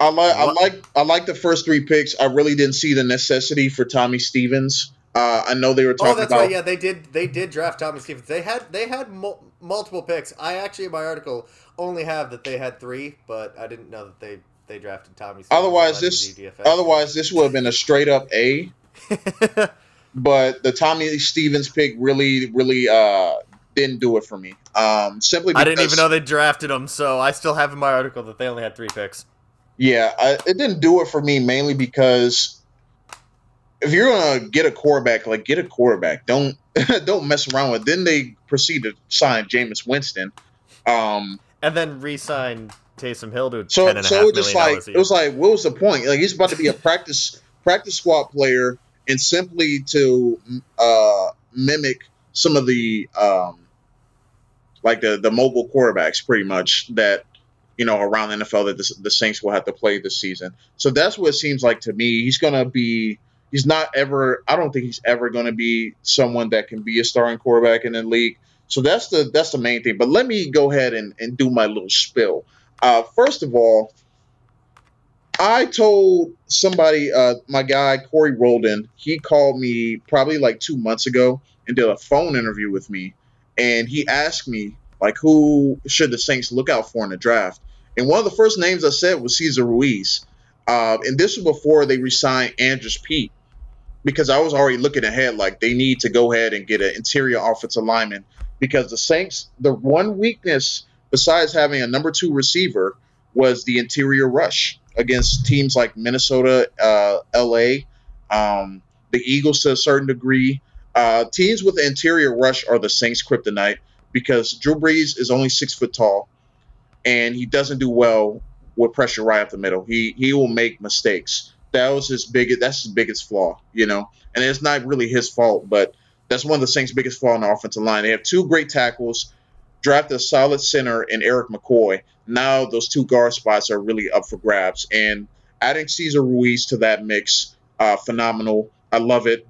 S2: I like. I like. I like the first three picks. I really didn't see the necessity for Tommy Stevens. Uh, I know they were
S1: Oh,
S2: talking
S1: that's
S2: about.
S1: right. Yeah, they did. They did draft Thomas Stevens. They had they had mul- multiple picks. I actually in my article only have that they had three, but I didn't know that they they drafted Tommy. Stevens.
S2: Otherwise, this. Otherwise, this would have been a straight up A. But the Tommy Stevens pick really, really uh, didn't do it for me. Um, simply. Because,
S1: I didn't even know they drafted him, so I still have in my article that they only had three picks.
S2: Yeah, I, it didn't do it for me mainly because if you're gonna get a quarterback, like get a quarterback. Don't don't mess around with. Then they proceed to sign Jameis Winston. Um,
S1: And then re-sign Taysom Hill to
S2: so
S1: ten and a half
S2: so it just like it was like, what was the point? Like he's about to be a practice practice squad player, and simply to uh, mimic some of the um, like the the mobile quarterbacks, pretty much that you know around the NFL that the, the Saints will have to play this season. So that's what it seems like to me. He's gonna be. He's not ever. I don't think he's ever to be someone that can be a starting quarterback in the league. So that's the that's the main thing. But let me go ahead and, and do my little spill. Uh, first of all, I told somebody, uh, my guy Corey Roldan, he called me probably like two months ago and did a phone interview with me, and he asked me like who should the Saints look out for in the draft. And one of the first names I said was Cesar Ruiz, uh, and this was before they resigned Andrus Peat, because I was already looking ahead like they need to go ahead and get an interior offensive lineman because the Saints, the one weakness besides having a number two receiver was the interior rush against teams like Minnesota, uh, LA, um, the Eagles to a certain degree. Uh, teams with interior rush are the Saints' kryptonite because Drew Brees is only six foot tall, and he doesn't do well with pressure right up the middle. He he will make mistakes. That was his biggest. That's his biggest flaw, you know. And it's not really his fault, but that's one of the Saints' biggest flaw in the offensive line. They have two great tackles, drafted a solid center in Erik McCoy. Now those two guard spots are really up for grabs, and adding Cesar Ruiz to that mix, uh, phenomenal. I love it.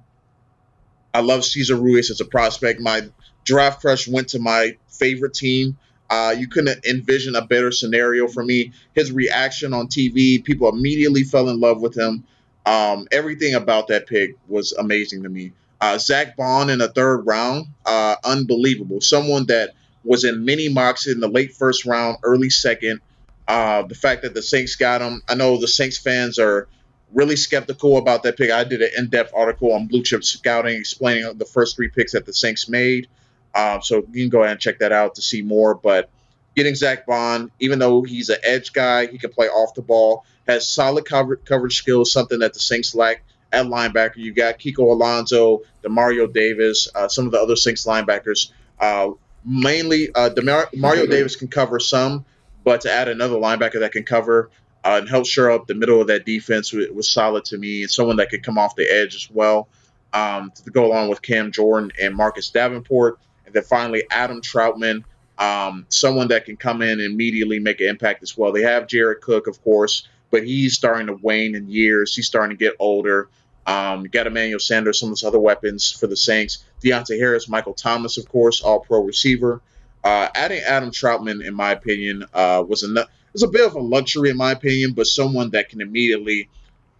S2: I love Cesar Ruiz as a prospect. My draft crush went to my favorite team. Uh, you couldn't envision a better scenario for me. His reaction on TV, people immediately fell in love with him. Um, everything about that pick was amazing to me. Uh, Zack Baun in the third round, uh, unbelievable. Someone that was in many mocks in the late first round, early second. Uh, the fact that the Saints got him, I know the Saints fans are really skeptical about that pick. I did an in-depth article on Blue Chip Scouting explaining the first three picks that the Saints made. Um, so you can go ahead and check that out to see more. But getting Zack Baun, even though he's an edge guy, he can play off the ball, has solid cover- coverage skills, something that the Saints lack at linebacker. You got Kiko Alonso, Demario Davis, uh, some of the other Saints linebackers. Uh, mainly, uh, Demar- Mario Davis can cover some, but to add another linebacker that can cover uh, and help shore up the middle of that defense was, was solid to me, and someone that could come off the edge as well um, to go along with Cam Jordan and Marcus Davenport. And then finally, Adam Trautman, um, someone that can come in and immediately make an impact as well. They have Jared Cook, of course, but he's starting to wane in years. He's starting to get older. Um, you got Emmanuel Sanders, some of those other weapons for the Saints. Deonte Harris, Michael Thomas, of course, all pro receiver. Uh, adding Adam Trautman, in my opinion, uh, was a was a bit of a luxury, in my opinion, but someone that can immediately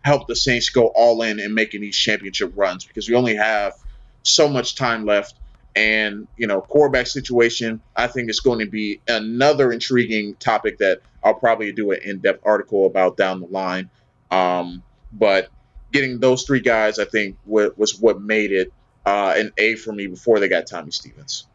S2: help the Saints go all in and making these championship runs because we only have so much time left. And, you know, quarterback situation, I think it's going to be another intriguing topic that I'll probably do an in depth article about down the line. Um, but getting those three guys, I think, was what made it uh, an A for me before they got Tommy Stevens.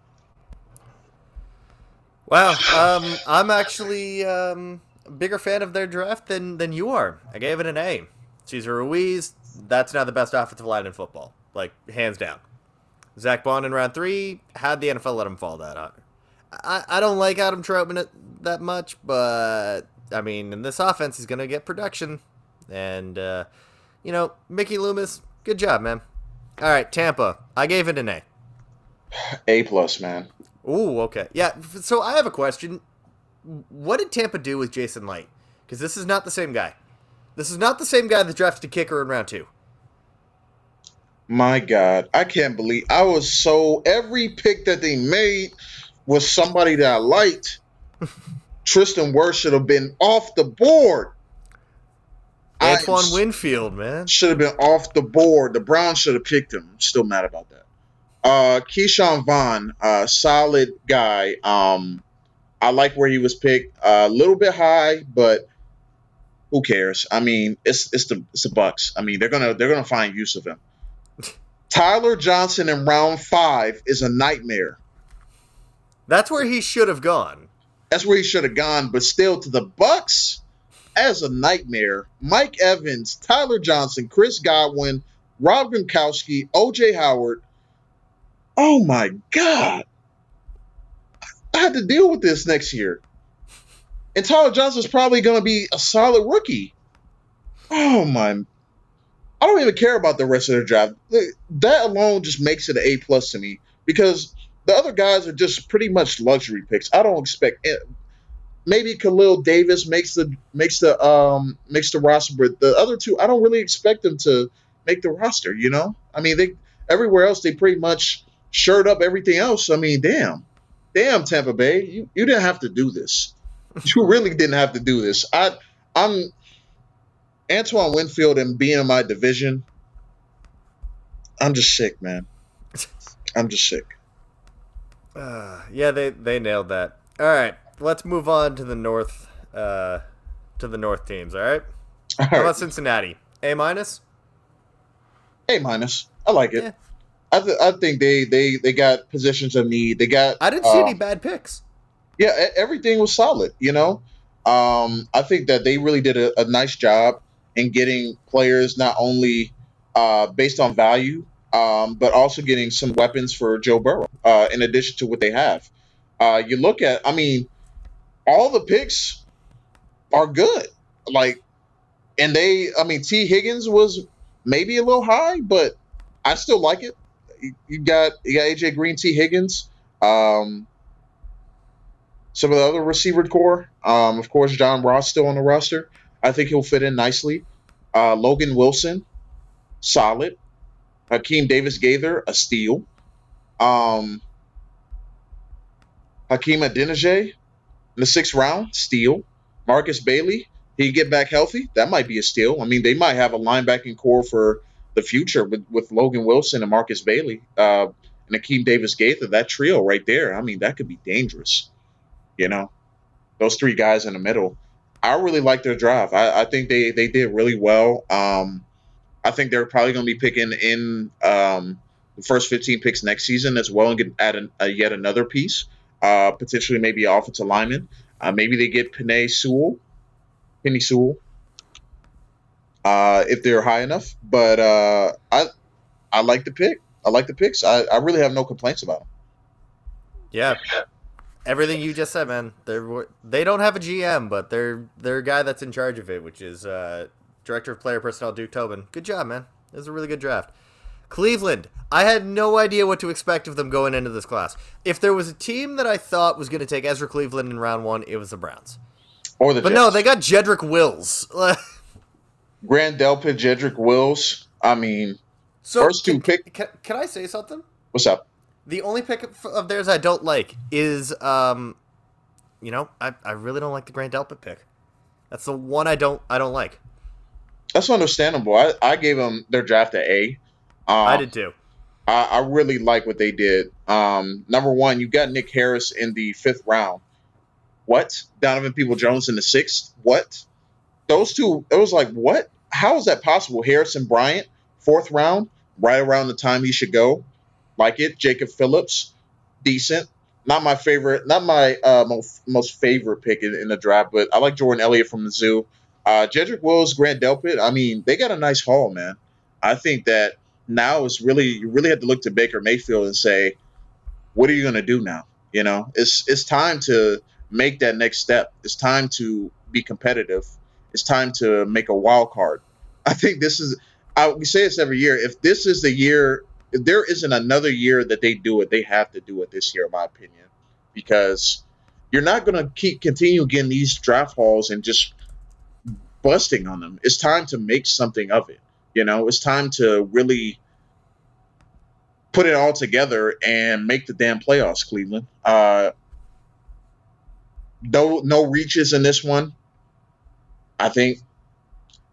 S1: Wow, um, I'm actually um, a bigger fan of their draft than than you are. I gave it an A. Cesar Ruiz, that's now the best offensive line in football, like hands down. Zack Baun in round three had the NFL let him fall that high. I, I don't like Adam Trautman that much, but I mean, in this offense, he's gonna get production, and uh, you know, Mickey Loomis, good job, man. All right, Tampa, I gave it an A.
S2: A plus, man.
S1: Ooh, okay, yeah. So I have a question. What did Tampa do with Jason Licht? Because this is not the same guy. This is not the same guy that drafted a kicker in round two.
S2: My God, I can't believe I was so every pick that they made was somebody that I liked. Tristan Wirfs should have been off the board.
S1: Antoine I, Winfield, man,
S2: should have been off the board. The Browns should have picked him. I'm still mad about that. Uh, Ke'Shawn Vaughn, uh, solid guy. Um, I like where he was picked. A uh, little bit high, but who cares? I mean, it's it's the it's the Bucks. I mean, they're gonna they're gonna find use of him. Tyler Johnson in round five is a nightmare.
S1: That's where he should have gone.
S2: That's where he should have gone, but still to the Bucks as a nightmare. Mike Evans, Tyler Johnson, Chris Godwin, Rob Gronkowski, OJ Howard. Oh my God. I had to deal with this next year. And Tyler Johnson's probably going to be a solid rookie. Oh my I don't even care about the rest of the draft. That alone just makes it an A plus to me because the other guys are just pretty much luxury picks. I don't expect it. maybe Khalil Davis makes the makes the um makes the roster, but the other two I don't really expect them to make the roster. You know, I mean they everywhere else they pretty much shirt up everything else. I mean, damn, damn Tampa Bay, you you didn't have to do this. you really didn't have to do this. I, I'm Antoine Winfield and being in my division. I'm just sick, man. I'm just sick.
S1: Uh, yeah, they they nailed that. All right, let's move on to the north. Uh, to the north teams. All right.
S2: All
S1: How about Cincinnati? A minus.
S2: A minus. I like it.
S1: Yeah.
S2: I, th- I think they, they they got positions of need. They got.
S1: I didn't see
S2: uh,
S1: any bad picks.
S2: Yeah, everything was solid. You know, um, I think that they really did a, a nice job in getting players not only uh, based on value, um, but also getting some weapons for Joe Burrow. Uh, in addition to what they have, uh, you look at. I mean, all the picks are good. Like, and they. I mean, Tee Higgins was maybe a little high, but I still like it. You, got you got AJ Green, Tee Higgins. Um, some of the other receiver core. Um, of course, John Ross still on the roster. I think he'll fit in nicely. Uh, Logan Wilson, solid. Akeem Davis Gaither, a steal. Um, Hakeem Adeniji in the sixth round, steal. Markus Bailey, he get back healthy. That might be a steal. I mean, they might have a linebacking core for the future with, with Logan Wilson and Markus Bailey uh, and Akeem Davis Gaither. That trio right there. I mean, that could be dangerous. You know, those three guys in the middle. I really like their drive. I, I think they they did really well. Um, I think they're probably going to be picking in um, the first 15 picks next season as well and get add an, a yet another piece, uh, potentially maybe offensive lineman. Uh, maybe they get Penei Sewell, Penei Sewell, uh, if they're high enough. But uh, I I like the pick. I like the picks. I, I really have no complaints about them.
S1: Yeah. Everything you just said, man. They're they don't have a GM, but they're they're a guy that's in charge of it, which is uh, director of player personnel Duke Tobin. Good job, man. It was a really good draft. Cleveland. I had no idea what to expect of them going into this class. If there was a team that I thought was going to take Ezra Cleveland in round one, it was the Browns.
S2: Or the
S1: But
S2: Jets.
S1: no, they got Jedrick Wills.
S2: Grant Delpit, Jedrick Wills. I mean,
S1: so
S2: First two pick-
S1: Can, can I say something?
S2: what's up?
S1: The only pick of- theirs I don't like is, um, you know, I, I really don't like the Grant Delpit pick. That's the one I don't I don't like.
S2: That's understandable. I, I gave them their draft at A. Um,
S1: I did too.
S2: I, I really like what they did. Um, number one, you got Nick Harris in the fifth round. What? Donovan Peoples-Jones in the sixth? What? Those two, it was like, what? How is that possible? Harrison Bryant, fourth round, right around the time he should go. Like it. Jacob Phillips, decent. Not my favorite, not my uh, most, most favorite pick in, in the draft, but I like Jordan Elliott from the zoo. Uh, Jedrick Wills, Grant Delpit, I mean, they got a nice haul, man. I think that now is really you really have to look to Baker Mayfield and say, what are you going to do now? You know, it's it's time to make that next step. It's time to be competitive. It's time to make a wild card. I think this is. I, we say this every year. If this is the year, if there isn't another year that they do it, they have to do it this year, in my opinion, because you're not going to keep continue getting these draft hauls and just busting on them. It's time to make something of it. You know, it's time to really put it all together and make the damn playoffs, Cleveland. Uh, no, no reaches in this one. I think.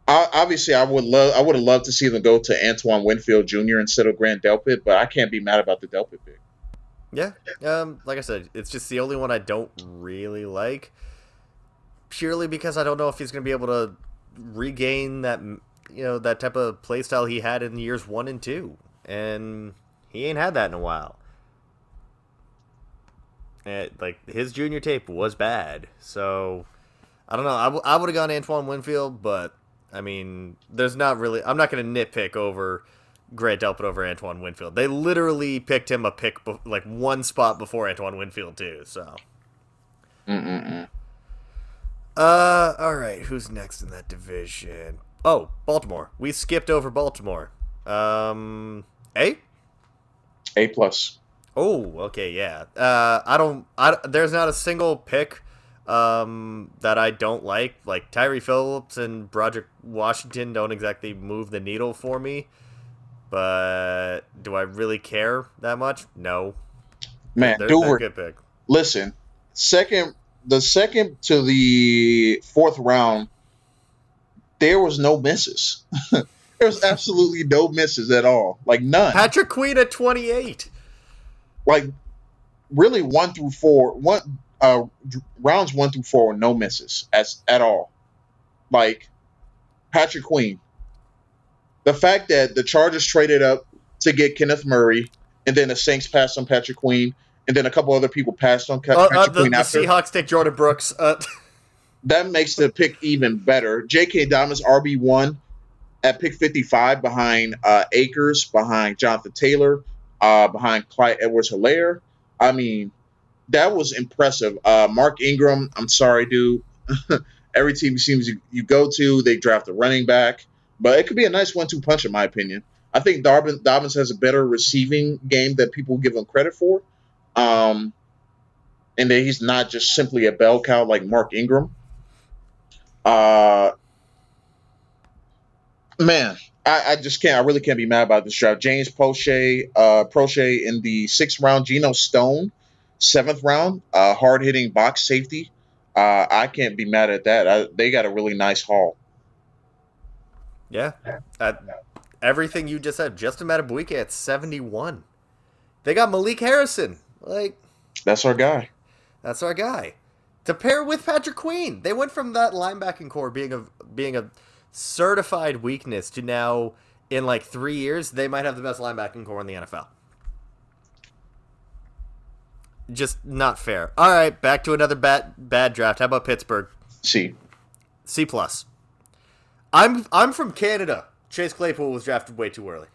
S2: Obviously, I would love. I would have loved to see them go to Antoine Winfield Jr. instead of Grant Delpit, but I can't be mad about the Delpit pick.
S1: Yeah. Um, like I said, it's just the only one I don't really like. Purely because I don't know if he's going to be able to regain that, you know, that type of playstyle he had in years one and two, and he ain't had that in a while. And, like his junior tape was bad, so I don't know. I, w- I would have gone Antoine Winfield, but I mean, there's not really. I'm not going to nitpick over Grant Delpit over Antoine Winfield. They literally picked him a pick be- like one spot before Antoine Winfield too. So,
S2: Mm-mm-mm.
S1: uh, all right, who's next in that division? Oh, Baltimore. We skipped over Baltimore. Um, A.
S2: A plus.
S1: Oh, okay, yeah. Uh, I don't. I there's not a single pick um, that I don't like. Like Tyre Phillips and Broderick Washington don't exactly move the needle for me. But do I really care that much? No.
S2: Man,
S1: They're, they're good pick.
S2: Listen, second the second to the fourth round, there was no misses. there was absolutely no misses at all, like none.
S1: Patrick Queen at 28.
S2: Like really one through four, one uh, rounds one through four, no misses as at all. Like Patrick Queen, the fact that the Chargers traded up to get Kenneth Murray, and then the Saints passed on Patrick Queen, and then a couple other people passed on uh, Patrick
S1: uh, the, Queen the after. Seahawks take Jordyn Brooks. Uh.
S2: that makes the pick even better. J.K. Dobbins RB one at pick fifty five behind uh, Akers, behind Jonathan Taylor, uh, behind Clyde Edwards-Helaire. I mean, that was impressive. Uh, Mark Ingram, I'm sorry, dude. Every team seems you, you go to, they draft a running back, but it could be a nice one-two punch, in my opinion. I think Darvin, Dobbins has a better receiving game that people give him credit for, um, and that he's not just simply a bell cow like Mark Ingram. Uh, man, I, I, just can't. I really can't be mad about this draft. James Proche, uh, Proche in the sixth round. Geno Stone, seventh round. Uh, hard hitting box safety. Uh, I can't be mad at that. I, they got a really nice haul.
S1: Yeah, uh, everything you just said. Justin Madubuike at seventy one. They got Malik Harrison. Like
S2: that's our guy.
S1: That's our guy. To pair with Patrick Queen, they went from that linebacking core being a being a certified weakness to now in like three years they might have the best linebacking core in the NFL. Just not fair. All right, back to another bad bad draft. How about Pittsburgh?
S2: C.
S1: C plus. I'm I'm from Canada. Chase Claypool was drafted way too early.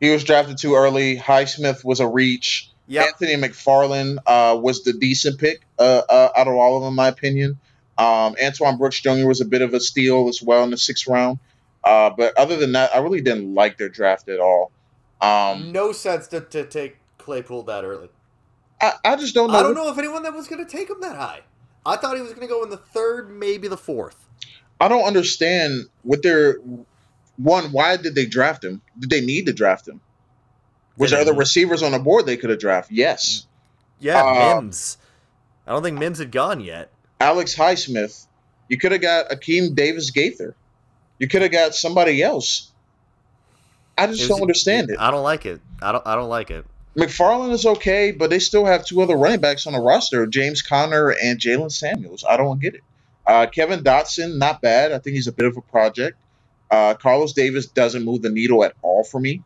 S2: He was drafted too early. Highsmith was a reach. Yep. Anthony McFarland uh, was the decent pick uh, uh, out of all of them, in my opinion. Um, Antoine Brooks Jr. was a bit of a steal as well in the sixth round. Uh, but other than that, I really didn't like their draft at all. Um,
S1: no sense to, to take Claypool that early.
S2: I, I just don't know.
S1: I don't know if anyone that was going to take him that high. I thought he was going to go in the third, maybe the fourth.
S2: I don't understand what their one. Why did they draft him? Did they need to draft him? Was there other receivers on the board they could have drafted? Yes.
S1: Yeah, uh, Mims. I don't think Mims had gone yet.
S2: Alex Highsmith. You could have got Akeem Davis Gaither. You could have got somebody else. I just was, don't understand it.
S1: I don't like it. I don't. I don't like it.
S2: McFarland is okay, but they still have two other running backs on the roster: James Conner and Jaylen Samuels. I don't get it. Uh, Kevin Dotson, not bad. I think he's a bit of a project. Uh, Carlos Davis doesn't move the needle at all for me.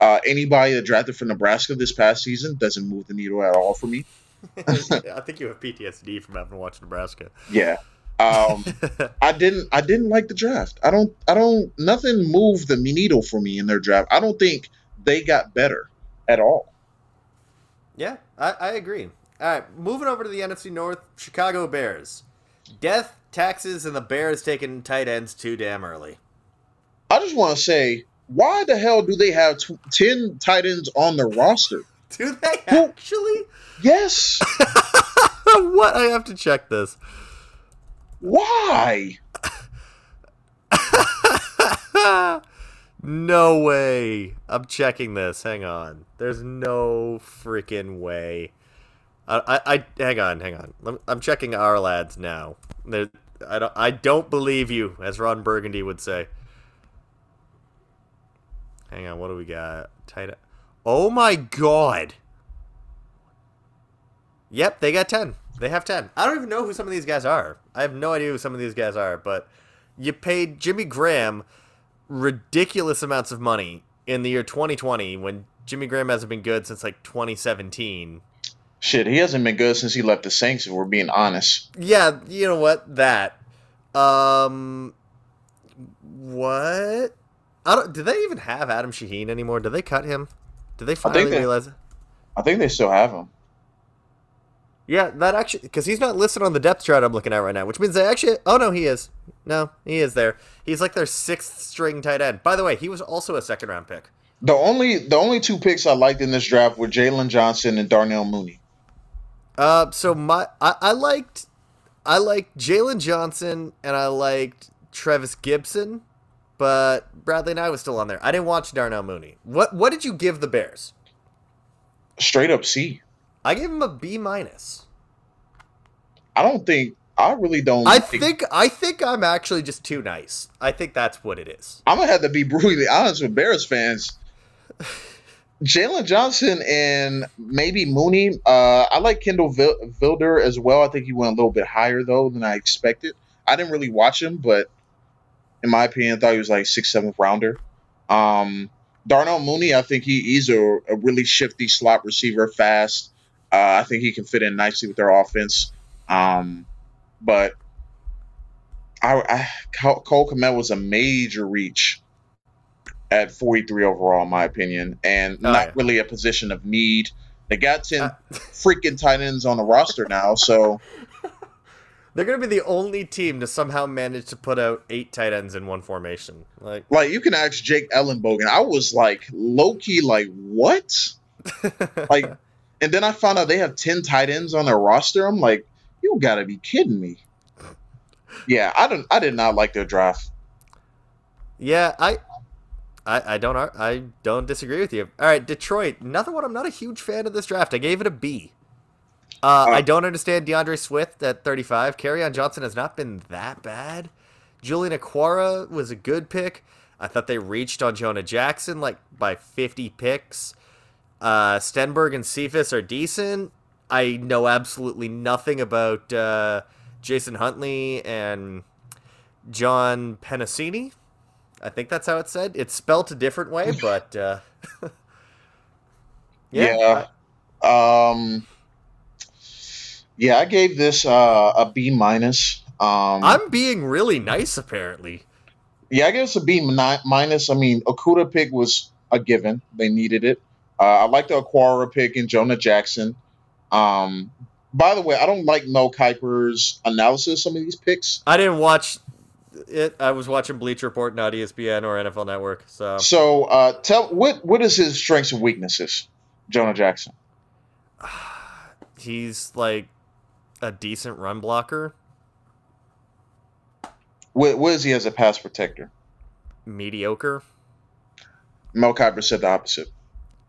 S2: Uh, anybody that drafted for Nebraska this past season doesn't move the needle at all for me.
S1: I think you have PTSD from having watched Nebraska.
S2: Yeah. Um, I didn't. I didn't like the draft. I don't. I don't. Nothing moved the needle for me in their draft. I don't think they got better at all.
S1: Yeah, I, I agree. All right, moving over to the NFC North, Chicago Bears. Death, taxes, and the Bears taking tight ends too damn early.
S2: I just want to say, why the hell do they have t- ten tight ends on the roster?
S1: Do they actually?
S2: Yes.
S1: what? I have to check this.
S2: Why?
S1: no way. I'm checking this. Hang on. There's no freaking way. I, I, I hang on, hang on. I'm checking our lads now. There, I don't, I don't believe you, as Ron Burgundy would say. Hang on, what do we got? Tight. Oh my god. Yep, they got 10. They have 10. I don't even know who some of these guys are. I have no idea who some of these guys are, but you paid Jimmy Graham ridiculous amounts of money in the year 2020 when Jimmy Graham hasn't been good since like 2017.
S2: Shit, he hasn't been good since he left the Saints, if we're being honest.
S1: Yeah, you know what? That. Um. What? I don't. Do they even have Adam Shaheen anymore? Did they cut him? Did they finally they, realize it?
S2: I think they still have him.
S1: Yeah, that actually because he's not listed on the depth chart I'm looking at right now, which means they actually. Oh no, he is. No, he is there. He's like their sixth string tight end. By the way, he was also a second round pick.
S2: The only the only two picks I liked in this draft were Jaylon Johnson and Darnell Mooney.
S1: Uh, so my I, I liked I liked Jaylon Johnson and I liked Trevis Gibson, but Bradley and I was still on there. I didn't watch Darnell Mooney. What what did you give the Bears?
S2: Straight up C.
S1: I gave him a B minus.
S2: I don't think I really don't.
S1: I think I think I'm actually just too nice. I think that's what it is.
S2: I'm gonna have to be brutally honest with Bears fans. Jaylon Johnson and maybe Mooney. Uh, I like Kindle Vildor as well. I think he went a little bit higher though than I expected. I didn't really watch him, but in my opinion, I thought he was like sixth, seventh rounder. Um, Darnell Mooney, I think he, he's a, a really shifty slot receiver, fast. Uh, I think he can fit in nicely with their offense. Um, but I, I Cole Kmet was a major reach at 43 overall, in my opinion, and oh, not yeah. really a position of need. They got 10 uh, freaking tight ends on the roster now, so.
S1: They're going to be the only team to somehow manage to put out eight tight ends in one formation. Like,
S2: like you can ask Jake Ellenbogen. I was like, low key, like, what? like, and then I found out they have 10 tight ends on their roster. I'm like, you got to be kidding me. Yeah, I don't. I did not like their draft.
S1: Yeah, I I, I don't I don't disagree with you. All right, Detroit. Another one. I'm not a huge fan of this draft. I gave it a B. Uh, uh, I don't understand D'Andre Swift at 35. Kerryon Johnson has not been that bad. Julian Okwara was a good pick. I thought they reached on Jonah Jackson like by 50 picks. Uh, Stenberg and Cephus are decent. I know absolutely nothing about uh, Jason Huntley and John Penisini. I think that's how it's said. It's spelled a different way, but uh,
S2: yeah. yeah. Um, yeah, I gave this uh, a B minus. Um,
S1: I'm being really nice, apparently.
S2: Yeah, I gave guess a B minus. I mean, Okudah pick was a given; they needed it. Uh, I like the Okwara pick and Jonah Jackson. Um, by the way, I don't like Mel Kiper's analysis of some of these picks.
S1: I didn't watch it. I was watching Bleacher Report, not ESPN or NFL Network. So,
S2: so uh, tell what what is his strengths and weaknesses, Jonah Jackson?
S1: He's like a decent run blocker.
S2: What, what is he as a pass protector?
S1: Mediocre.
S2: Mel Kiper said the opposite.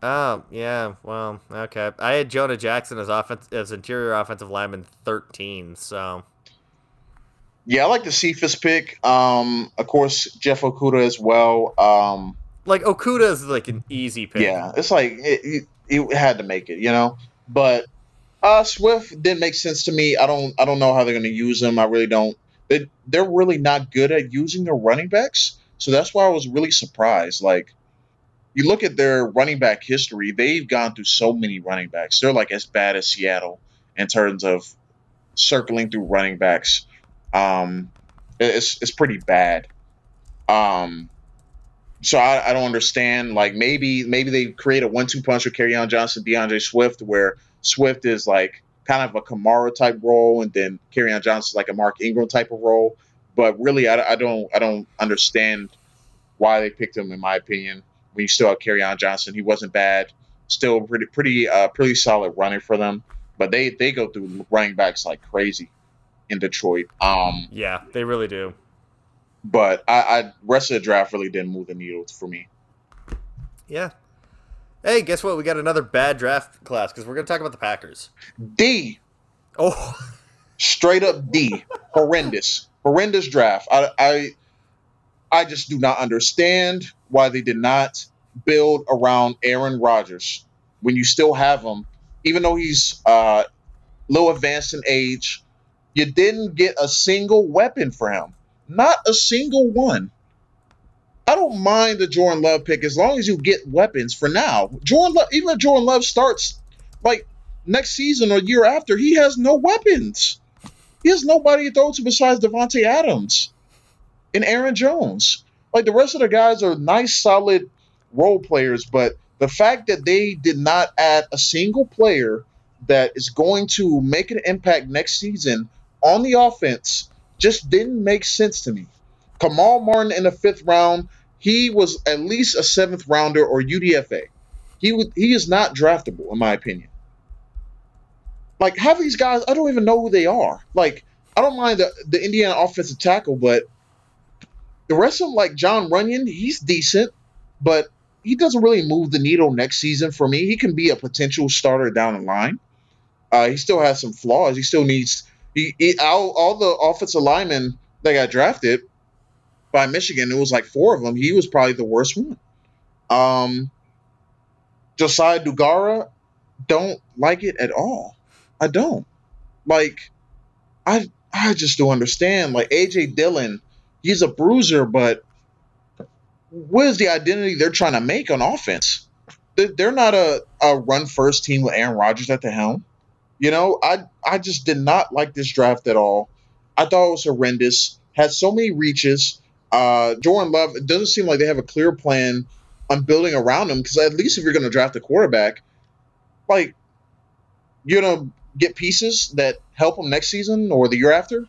S1: Oh yeah, well okay. I had Jonah Jackson as offense as interior offensive lineman thirteen. So
S2: yeah, I like the Cephus pick. Um, of course, Jeff Okudah as well. Um,
S1: like Okudah is like an easy pick.
S2: Yeah, it's like it, it, it had to make it, you know. But uh, Swift didn't make sense to me. I don't I don't know how they're going to use him. I really don't. They they're really not good at using their running backs. So that's why I was really surprised. Like you look at their running back history, they've gone through so many running backs. They're like as bad as Seattle in terms of circling through running backs. Um, it's it's pretty bad. Um, so I, I don't understand. Like maybe maybe they create a one-two punch with Kerryon Johnson, D'Andre Swift, where Swift is like kind of a Kamara type role, and then Kerryon Johnson is like a Mark Ingram type of role. But really, I, I don't I don't understand why they picked him. In my opinion, when you still have Kerryon Johnson, he wasn't bad. Still pretty pretty uh, pretty solid running for them. But they they go through running backs like crazy in Detroit. Um,
S1: yeah, they really do.
S2: But I, I rest of the draft really didn't move the needle for me.
S1: Yeah. Hey, guess what? We got another bad draft class because we're going to talk about the Packers.
S2: D.
S1: Oh.
S2: Straight up D. Horrendous. Horrendous draft. I, I I just do not understand why they did not build around Aaron Rodgers when you still have him, even though he's uh, a little advanced in age. You didn't get a single weapon for him, not a single one. I don't mind the Jordan Love pick as long as you get weapons for now. Jordan Love, even if Jordan Love starts like next season or year after, he has no weapons. He has nobody to throw to besides Davante Adams and Aaron Jones. Like the rest of the guys are nice, solid role players, but the fact that they did not add a single player that is going to make an impact next season on the offense just didn't make sense to me. Kamal Martin in the fifth round, he was at least a seventh rounder or UDFA. He would, he is not draftable in my opinion. Like half these guys, I don't even know who they are. Like I don't mind the, the Indiana offensive tackle, but the rest of them, like John Runyan, he's decent, but he doesn't really move the needle next season for me. He can be a potential starter down the line. Uh, he still has some flaws. He still needs He, he all, all the offensive linemen that got drafted by Michigan, it was like four of them. He was probably the worst one. Um, Josiah Deguara, don't like it at all. I don't. Like, I I just don't understand. Like AJ Dillon, he's a bruiser, but what is the identity they're trying to make on offense? They're not a, a run first team with Aaron Rodgers at the helm. You know, I I just did not like this draft at all. I thought it was horrendous. Had so many reaches. Uh, Jordan Love. It doesn't seem like they have a clear plan on building around him. Because at least if you're going to draft a quarterback, like you're gonna get pieces that help them next season or the year after.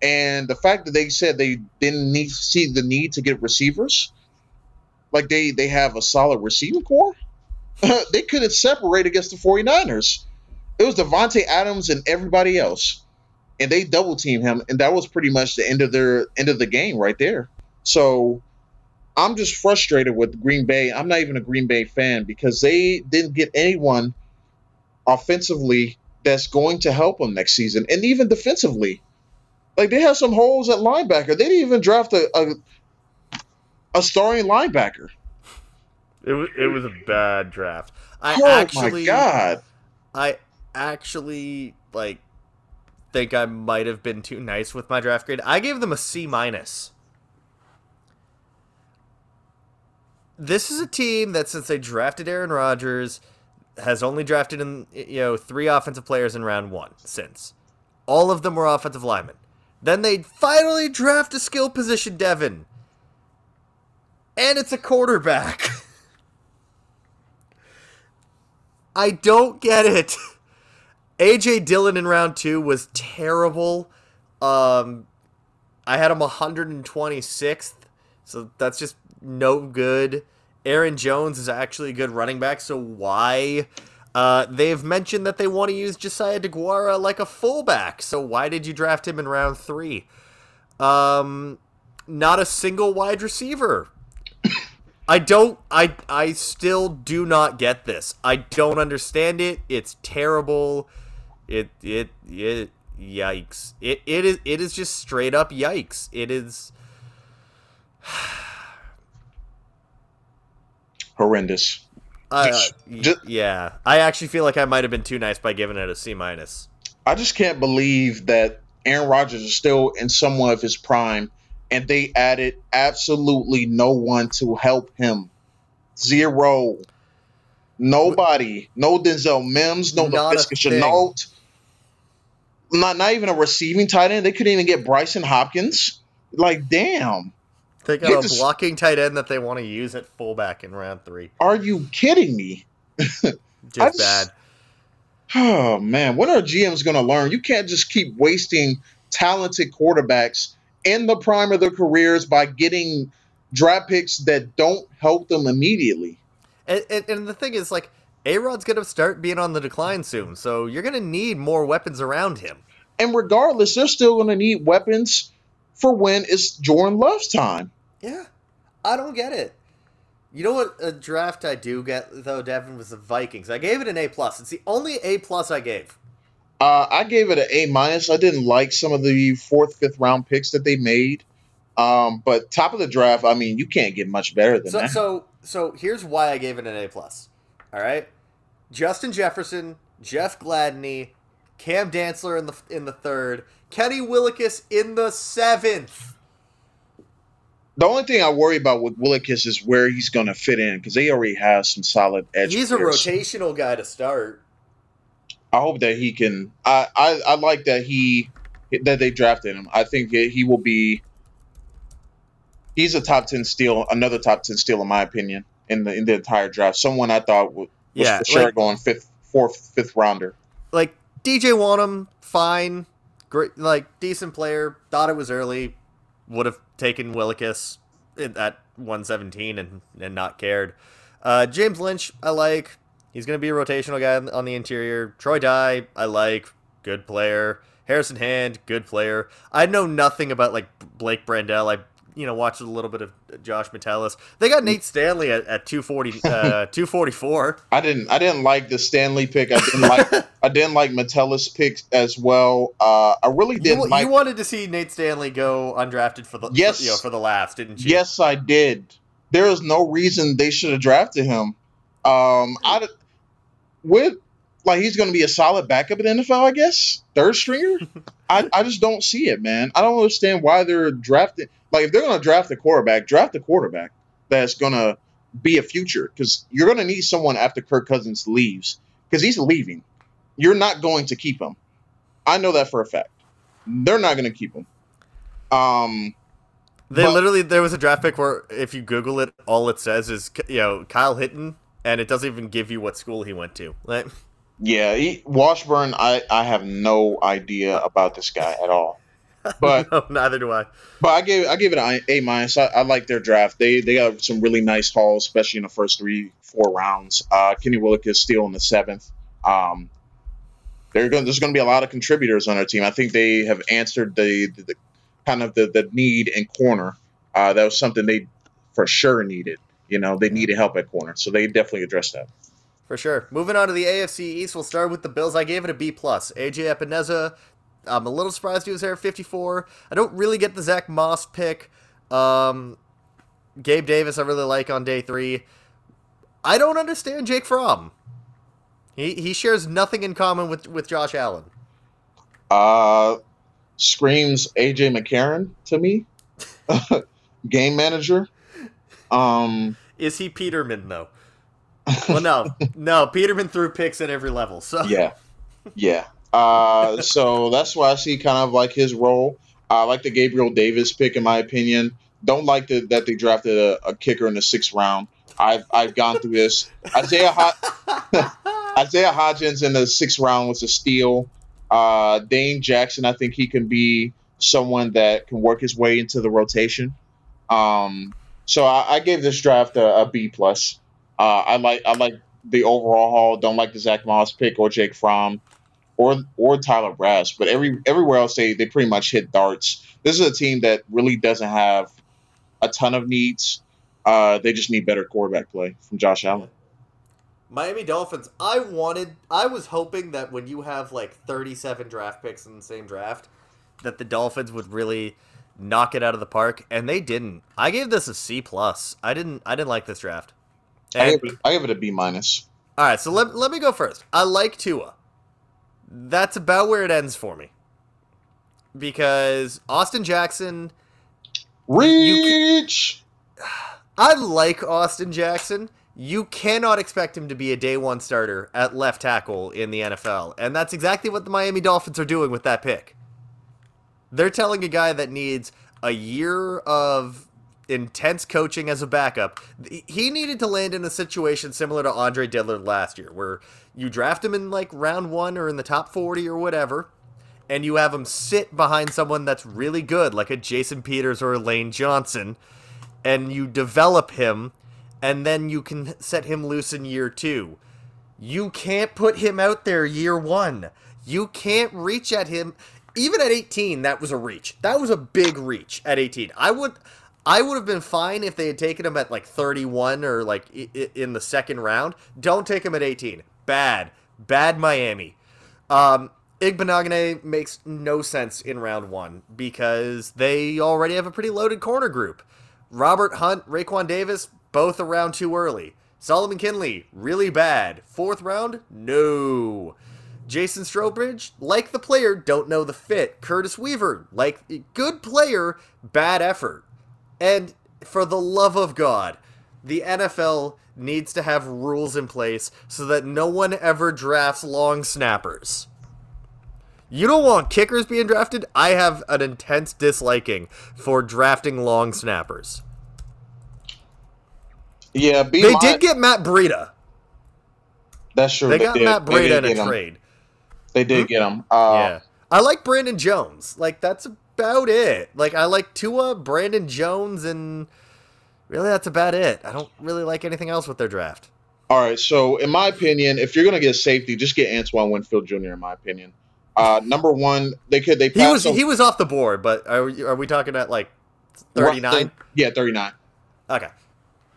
S2: And the fact that they said they didn't need see the need to get receivers, like they they have a solid receiving core, they couldn't separate against the 49ers. It was Davante Adams and everybody else, and they double team him, and that was pretty much the end of their end of the game right there. So I'm just frustrated with Green Bay. I'm not even a Green Bay fan because they didn't get anyone offensively that's going to help them next season, and even defensively. Like they have some holes at linebacker. They didn't even draft a a, a starting linebacker.
S1: It was it was a bad draft. I
S2: oh
S1: actually,
S2: my god!
S1: I actually like think I might have been too nice with my draft grade. I gave them a C minus. This is a team that since they drafted Aaron Rodgers has only drafted in you know three offensive players in round one since. All of them were offensive linemen. Then they'd finally draft a skill position Devin. And it's a quarterback. I don't get it. AJ Dillon in round two was terrible. Um, I had him 126th, so that's just no good. Aaron Jones is actually a good running back, so why? Uh, they've mentioned that they want to use Josiah Deguara like a fullback, so why did you draft him in round three? Um, not a single wide receiver. I don't. I I still do not get this. I don't understand it. It's terrible. It it it yikes. It it is it is just straight up yikes. It is
S2: horrendous.
S1: Uh,
S2: Just-
S1: yeah, I actually feel like I might have been too nice by giving it a C minus.
S2: I just can't believe that Aaron Rodgers is still in somewhat of his prime, and they added absolutely no one to help him. Zero. Nobody. No Denzel Mims. No
S1: Laviska.
S2: Shenault. Not not even a receiving tight end. They couldn't even get Brycen Hopkins. Like, damn.
S1: They got a blocking tight end that they want to use at fullback in round three.
S2: Are you kidding me?
S1: Just bad.
S2: Oh man, when are GMs going to learn? You can't just keep wasting talented quarterbacks in the prime of their careers by getting draft picks that don't help them immediately.
S1: And, and, and the thing is, like, A Rod's going to start being on the decline soon, so you're going to need more weapons around him.
S2: And regardless, they're still going to need weapons for when it's Jordan Love's time.
S1: Yeah, I don't get it. You know what a draft I do get though, Devin was the Vikings. I gave it an A plus. It's the only A plus I gave.
S2: Uh, I gave it an A minus. I didn't like some of the fourth, fifth round picks that they made. Um, but top of the draft, I mean, you can't get much better than
S1: So
S2: that.
S1: so so here's why I gave it an A plus. All right, Justin Jefferson, Jeff Gladney, Cam Dantzler in the in the third, Kenny Willekes in the seventh.
S2: The only thing I worry about with Willekes is where he's going to fit in because they already have some solid edge.
S1: He's a rotational guy to start.
S2: I hope that he can. I, I I like that he that they drafted him. I think he will be. He's a top ten steal, another top ten steal in my opinion in the in the entire draft. Someone I thought was, was
S1: Yeah,
S2: for sure
S1: like-
S2: going fifth, fourth, fifth rounder.
S1: like DJ Wonnum, fine, great, like decent player. Thought it was early. Would have taken Willekes at 117 and and not cared. Uh, James Lynch, I like. He's gonna be a rotational guy on- on the interior. Troy Dye, I like. Good player. Harrison Hand, good player. I know nothing about like Blake Brandel. I you know watched a little bit of Josh Metellus. They got Nate Stanley at, at 240, uh, 244.
S2: I didn't I didn't like the Stanley pick. I didn't like I didn't like Metellus pick as well. Uh, I really didn't
S1: You,
S2: like.
S1: you wanted to see Nate Stanley go undrafted for the
S2: Yes.
S1: for, you know, for the laughs, didn't you?
S2: Yes, I did. There is no reason they should have drafted him. Um, I d- with like he's going to be a solid backup in the NFL, I guess. Third stringer. I, I just don't see it, man. I don't understand why they're drafting. Like if they're going to draft a quarterback, draft a quarterback that's going to be a future because you're going to need someone after Kirk Cousins leaves because he's leaving. You're not going to keep him. I know that for a fact. They're not going to keep him. Um,
S1: They
S2: But-
S1: literally there was a draft pick where if you Google it, all it says is you know Kyle Hinton, and it doesn't even give you what school he went to. Like,
S2: Yeah, he, Washburn. I I have no idea about this guy at all. But
S1: no, neither do I.
S2: but I gave I gave it an A minus. I, I like their draft. They they got some really nice hauls, especially in the first three four rounds. Uh, Kenny Willick is still in the seventh. Um, they're going. There's going to be a lot of contributors on their team. I think they have answered the the, the kind of the, the need in corner. Uh, that was something they for sure needed. You know, they needed help at corner, so they definitely addressed that.
S1: For sure. Moving on to the AFC East, we'll start with the Bills. I gave it a B plus. AJ Epenesa, I'm a little surprised he was there at 54. I don't really get the Zach Moss pick. Um, Gabe Davis, I really like on day three. I don't understand Jake Fromm. He he shares nothing in common with with Josh Allen.
S2: Uh, screams AJ McCarron to me. Game manager. Um,
S1: Is he Peterman though? Well, no, no. Peterman threw picks at every level. So
S2: yeah, yeah. Uh, so that's why I see kind of like his role. I like the Gabriel Davis pick, in my opinion. Don't like the, that they drafted a, a kicker in the sixth round. I've I've gone through this. Isaiah Hod- Isaiah Hodgins in the sixth round was a steal. Uh, Dane Jackson, I think he can be someone that can work his way into the rotation. Um, so I, I gave this draft a, a B plus. Uh, I like I like the overall haul. Don't like the Zach Moss pick or Jake Fromm or or Tyler Bass, but every everywhere else they they pretty much hit darts. This is a team that really doesn't have a ton of needs. Uh, they just need better quarterback play from Josh Allen.
S1: Miami Dolphins. I wanted. I was hoping that when you have like 37 draft picks in the same draft, that the Dolphins would really knock it out of the park, and they didn't. I gave this a C plus. I didn't. I didn't like this draft.
S2: I give, it, I give it a B minus.
S1: all right, so let, let me go first. I like Tua. That's about where it ends for me. Because Austin Jackson,
S2: Reach.
S1: I like Austin Jackson. You cannot expect him to be a day one starter at left tackle in the NFL. And that's exactly what the Miami Dolphins are doing with that pick. They're telling a guy that needs a year of intense coaching as a backup. He needed to land in a situation similar to Andre Dillard last year, where you draft him in like round one or in the top 40 or whatever, and you have him sit behind someone that's really good, like a Jason Peters or a Lane Johnson, and you develop him, and then you can set him loose in year two. You can't put him out there year one. You can't reach at him. Even at 18, that was a reach. That was a big reach at 18. I would. I would have been fine if they had taken him at like 31 or like in the second round. Don't take him at 18. Bad. Bad Miami. Um, Igbinoghene makes no sense in round one because they already have a pretty loaded corner group. Robert Hunt, Raekwon Davis, both around too early. Solomon Kindley, really bad. Fourth round, no. Jason Strowbridge, like the player, don't know the fit. Curtis Weaver, like good player, bad effort. And for the love of God, the NFL needs to have rules in place so that no one ever drafts long snappers. You don't want kickers being drafted? I have an intense disliking for drafting long snappers.
S2: Yeah,
S1: They
S2: mi-
S1: did get Matt Breida.
S2: That's true.
S1: They got
S2: did.
S1: Matt Breida in a
S2: him.
S1: trade.
S2: They did get him. Uh,
S1: yeah. I like Brandon Jones. Like that's about it. Like I like Tua, Brandon Jones, and really that's about it. I don't really like anything else with their draft.
S2: All right. So, in my opinion, if you're gonna get safety, just get Antoine Winfield Jr. In my opinion, uh, number one, they could they
S1: He was
S2: on-
S1: he was off the board, but are we, are we talking at like thirty nine.
S2: Yeah, thirty nine.
S1: Okay.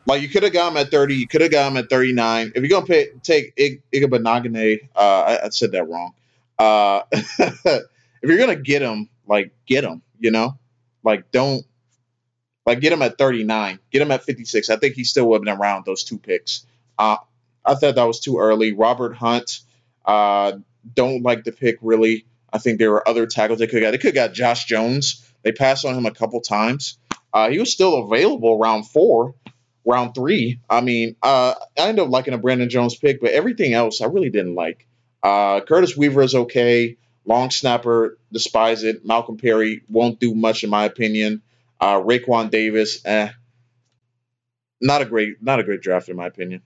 S2: Like you could have got him at thirty. You could have got him at thirty nine. If you're gonna pay, take Ig- uh, I, I said that wrong. Uh, if you're gonna get him, like get him. You know, like don't like get him at thirty nine. Get him at fifty six. I think he still would have been around those two picks. Uh, I thought that was too early. Robert Hunt, uh, don't like the pick really. I think there were other tackles they could have got. They could have got Josh Jones. They passed on him a couple times. Uh, he was still available round four, round three. I mean, uh, I ended up liking a Brandon Jones pick, but everything else I really didn't like. Uh, Curtis Weaver is okay. Long snapper, despise it. Malcolm Perry won't do much in my opinion. Uh, Raekwon Davis, eh, not a great, not a great draft in my opinion.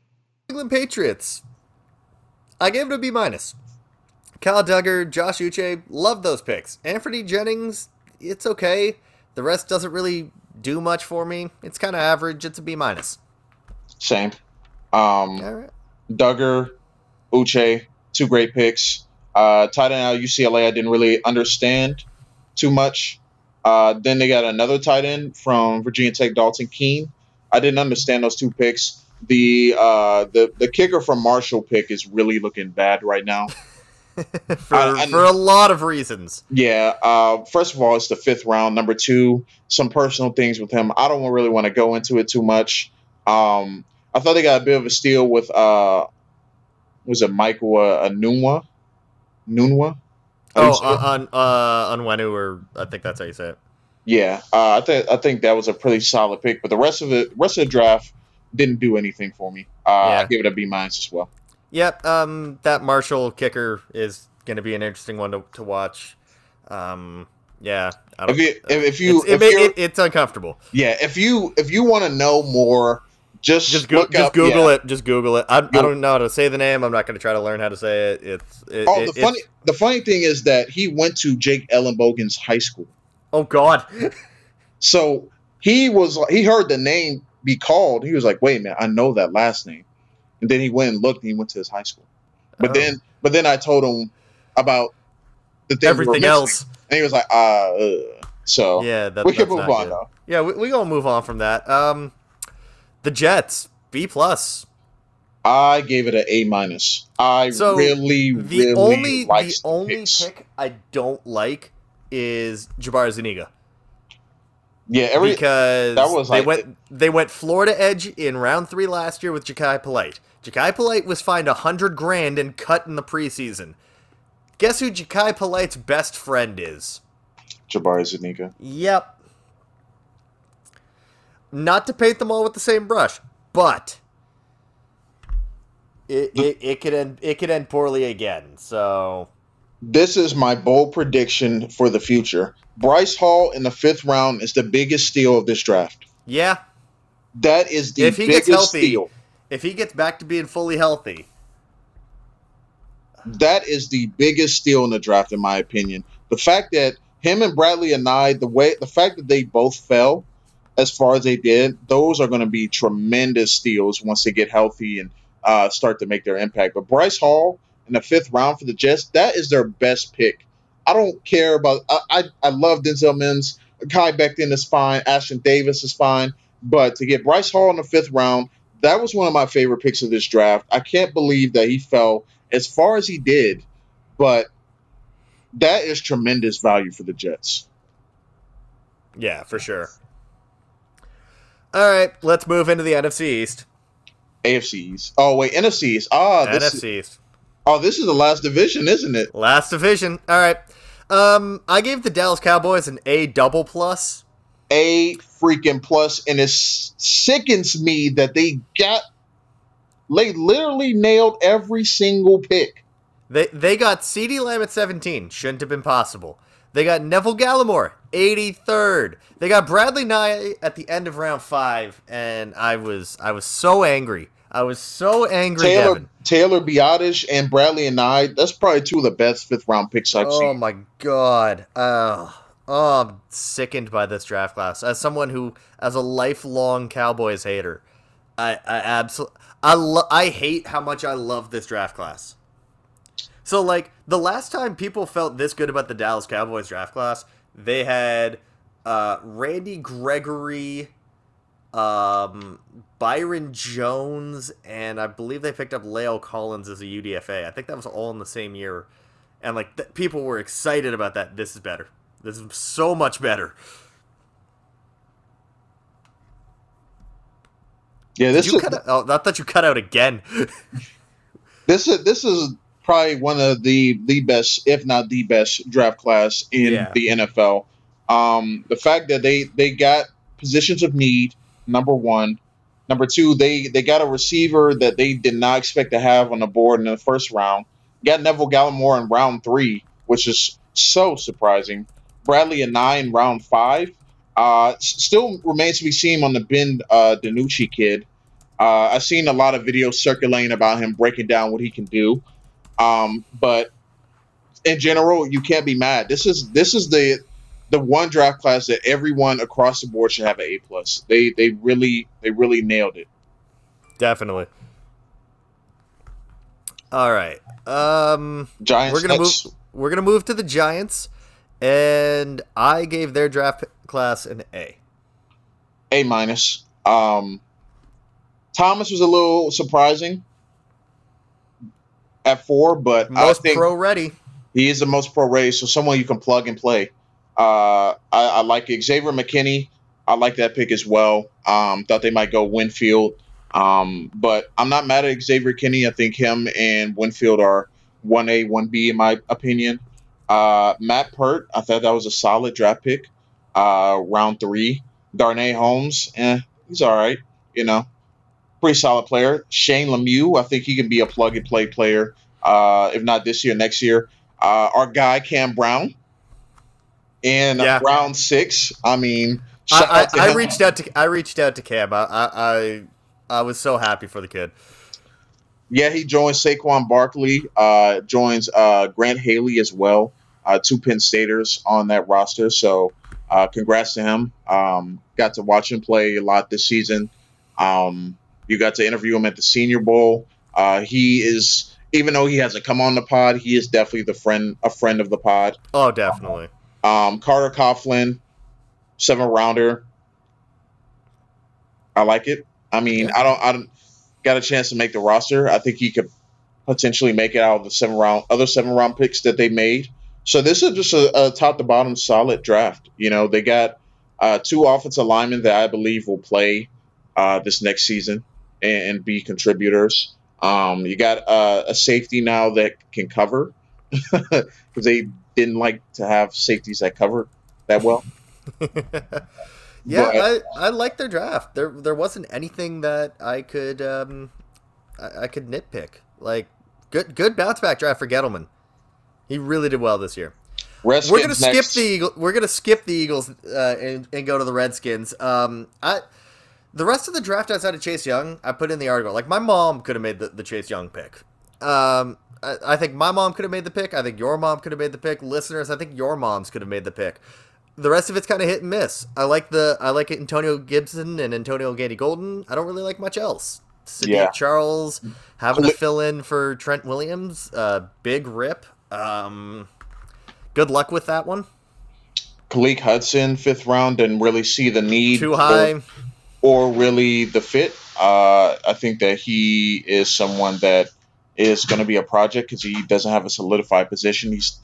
S1: England Patriots. I gave it a B minus. Kyle Dugger, Josh Uche, love those picks. Anthony Jennings, it's okay. The rest doesn't really do much for me. It's kind of average. It's a B minus.
S2: Same. Um,
S1: All right.
S2: Dugger, Uche, two great picks. Uh, tight end out of UCLA, I didn't really understand too much. Uh, then they got another tight end from Virginia Tech, Dalton Keene. I didn't understand those two picks. The uh, the the kicker from Marshall pick is really looking bad right now.
S1: for,
S2: I- I-
S1: for a lot of reasons.
S2: Yeah. Uh, first of all, it's the fifth round. Number two, some personal things with him. I don't really want to go into it too much. Um, I thought they got a bit of a steal with uh, was it Michael uh, Anunwa? Nunwa? How do you
S1: Oh,
S2: on it?
S1: on uh, Unwenu, or I think that's how you say it.
S2: yeah. Uh, I think I think that was a pretty solid pick, but the rest of the rest of the draft didn't do anything for me. Uh, I
S1: Yeah.
S2: give it a B minus as well.
S1: Yep. Um, that Marshall kicker is going to be an interesting one to, to watch. Um, yeah. I
S2: If you if, if you
S1: it's,
S2: if you're-
S1: it- it's uncomfortable.
S2: yeah if you if you want to know more, just
S1: Just go, just
S2: up,
S1: Google
S2: yeah.
S1: it. Just Google it. I, I don't know how to say the name. I'm not going to try to learn how to say it. It's it,
S2: Oh,
S1: it-
S2: the funny the funny thing is that he went to Jake Ellenbogen's high school.
S1: Oh God.
S2: So he was he heard the name be called. He was like, "Wait a minute, I know that last name." And then he went and looked, and he went to his high school. But
S1: Oh.
S2: then, but then I told him about the thing we
S1: Everything
S2: missing,
S1: else.
S2: and he was like, "Uh." uh." So
S1: Yeah. That,
S2: we can move on
S1: good.
S2: though.
S1: Yeah, we we gonna move on from that. Um, the Jets B plus.
S2: I gave it an A minus. I
S1: So,
S2: really,
S1: The
S2: really
S1: only
S2: liked
S1: the only
S2: picks.
S1: pick I don't like is Jabari Zuniga
S2: Yeah, every
S1: because
S2: that was
S1: they
S2: like-
S1: went they went Florida edge in round three last year with Jachai Polite. Jachai Polite was fined a hundred grand and cut in the preseason. Guess who Jachai Polite's best friend is?
S2: Jabari Zuniga.
S1: Yep. Not to paint them all with the same brush, but it, it, it could end it could end poorly again. So
S2: This is my bold prediction for the future. Bryce Hall in the fifth round is the biggest steal of this draft.
S1: yeah,
S2: That is the
S1: If he
S2: biggest
S1: gets healthy,
S2: steal.
S1: if he gets back to being fully healthy,
S2: That is the biggest steal in the draft, in my opinion. The fact that him and Bradley Anae, the way, the fact that they both fell as far as they did, those are going to be tremendous steals once they get healthy and uh, start to make their impact. But Bryce Hall in the fifth round for the Jets, that is their best pick. I don't care about. I I, I love Denzel Mims. Kai Becton is fine. Ashtyn Davis is fine. But to get Bryce Hall in the fifth round, that was one of my favorite picks of this draft. I can't believe that he fell as far as he did, but that is tremendous value for the Jets.
S1: yeah, for sure. All right, let's move into the NFC East.
S2: AFCs. Oh wait, NFCs. Ah, this
S1: NFC East,
S2: oh this is the last division, isn't it?
S1: last division. All right, um, I gave the Dallas Cowboys an A double plus.
S2: A freaking plus, and it sickens me that they got they literally nailed every single pick.
S1: They they got CeeDee Lamb at 17. Shouldn't have been possible. They got Neville Gallimore, 83rd. They got Bradley Anae at the end of round five, and I was I was so angry. I was so angry,
S2: Taylor
S1: Devin.
S2: Taylor Biadasz and Bradley Anae. That's probably two of the best fifth round picks I've
S1: Oh
S2: seen.
S1: Oh my god. Oh, oh, I'm sickened by this draft class. As someone who, as a lifelong Cowboys hater, I I absolutely I lo- I hate how much I love this draft class. So like the last time people felt this good about the Dallas Cowboys draft class, they had uh, Randy Gregory, um, Byron Jones, and I believe they picked up La'el Collins as a UDFA. I think that was all in the same year, and like th- people were excited about that. This is better. This is so much better.
S2: Yeah, this
S1: you
S2: is
S1: cut out, oh, I thought you cut out again.
S2: this is this is probably one of the the best, if not the best, draft class in
S1: Yeah.
S2: the NFL. Um, the fact that they they got positions of need, number one. Number two, they they got a receiver that they did not expect to have on the board in the first round. Got Neville Gallimore in round three, which is so surprising. Bradley and nine round five. Uh, still remains to be seen on the Ben uh, DiNucci kid. Uh, I've seen a lot of videos circulating about him breaking down what he can do. Um, but in general, you can't be mad. This is this is the the one draft class that everyone across the board should have an A plus. They they really they really nailed it.
S1: Definitely. All right. Um,
S2: Giants.
S1: we're gonna
S2: next.
S1: move. We're gonna move to the Giants, and I gave their draft class an A.
S2: A minus. Um, Thomas was a little surprising at four, but I
S1: Most
S2: think
S1: pro ready.
S2: he is the most pro ready, so someone you can plug and play. Uh, I, I like. Xavier McKinney. I like that pick as well. Um, thought they might go Winfield, um, but I'm not mad at Xavier McKinney. I think him and Winfield are one A, one B in my opinion. Uh, Matt Peart. I thought that was a solid draft pick. Uh, round three. Darnay Holmes. Eh, he's all right. You know, pretty solid player. Shane Lemieux. I think he can be a plug and play player. Uh, if not this year, next year. Uh, our guy Cam Brown in
S1: Yeah.
S2: round six. I mean,
S1: I, I, I reached out to I reached out to Cam. I, I I I was so happy for the kid.
S2: Yeah, he joins Saquon Barkley, uh, joins uh, Grant Haley as well, uh, two Penn Staters on that roster. So, uh, congrats to him. Um, got to watch him play a lot this season. Um, you got to interview him at the Senior Bowl. Uh, he is, even though he hasn't come on the pod, he is definitely the friend, a friend of the pod.
S1: Oh, definitely.
S2: Um, Carter Coughlin, seven rounder. I like it. I mean, I don't, I don't got a chance to make the roster. I think he could potentially make it out of the seven round, other seven round picks that they made. So this is just a, a top to bottom solid draft. You know, they got uh, two offensive linemen that I believe will play uh, this next season and, and be contributors. Um, you got uh, a safety now that can cover because they didn't like to have safeties that cover that well.
S1: yeah,
S2: But-
S1: I, I like their draft. There there wasn't anything that I could um I, I could nitpick. Like good good bounce back draft for Gettleman. He really did well this year.
S2: Redskins
S1: we're gonna skip
S2: next.
S1: the Eagle, we're gonna skip the Eagles uh, and, and go to the Redskins. Um, I the rest of the draft outside of Chase Young, I put in the article. Like my mom could have made the, the Chase Young pick. Um, I, I think my mom could have made the pick. I think your mom could have made the pick. Listeners, I think your moms could have made the pick. The rest of it's kind of hit and miss. I like the I like Antonio Gibson and Antonio Gandy Golden. I don't really like much else. Saahdiq
S2: Yeah.
S1: Charles having to fill in for Trent Williams. Uh, big rip. Um, good luck with that one.
S2: Khaleke Hudson, fifth round, didn't really see the need
S1: Too high.
S2: Or, really the fit. Uh, I think that he is someone that is going to be a project because he doesn't have a solidified position. He's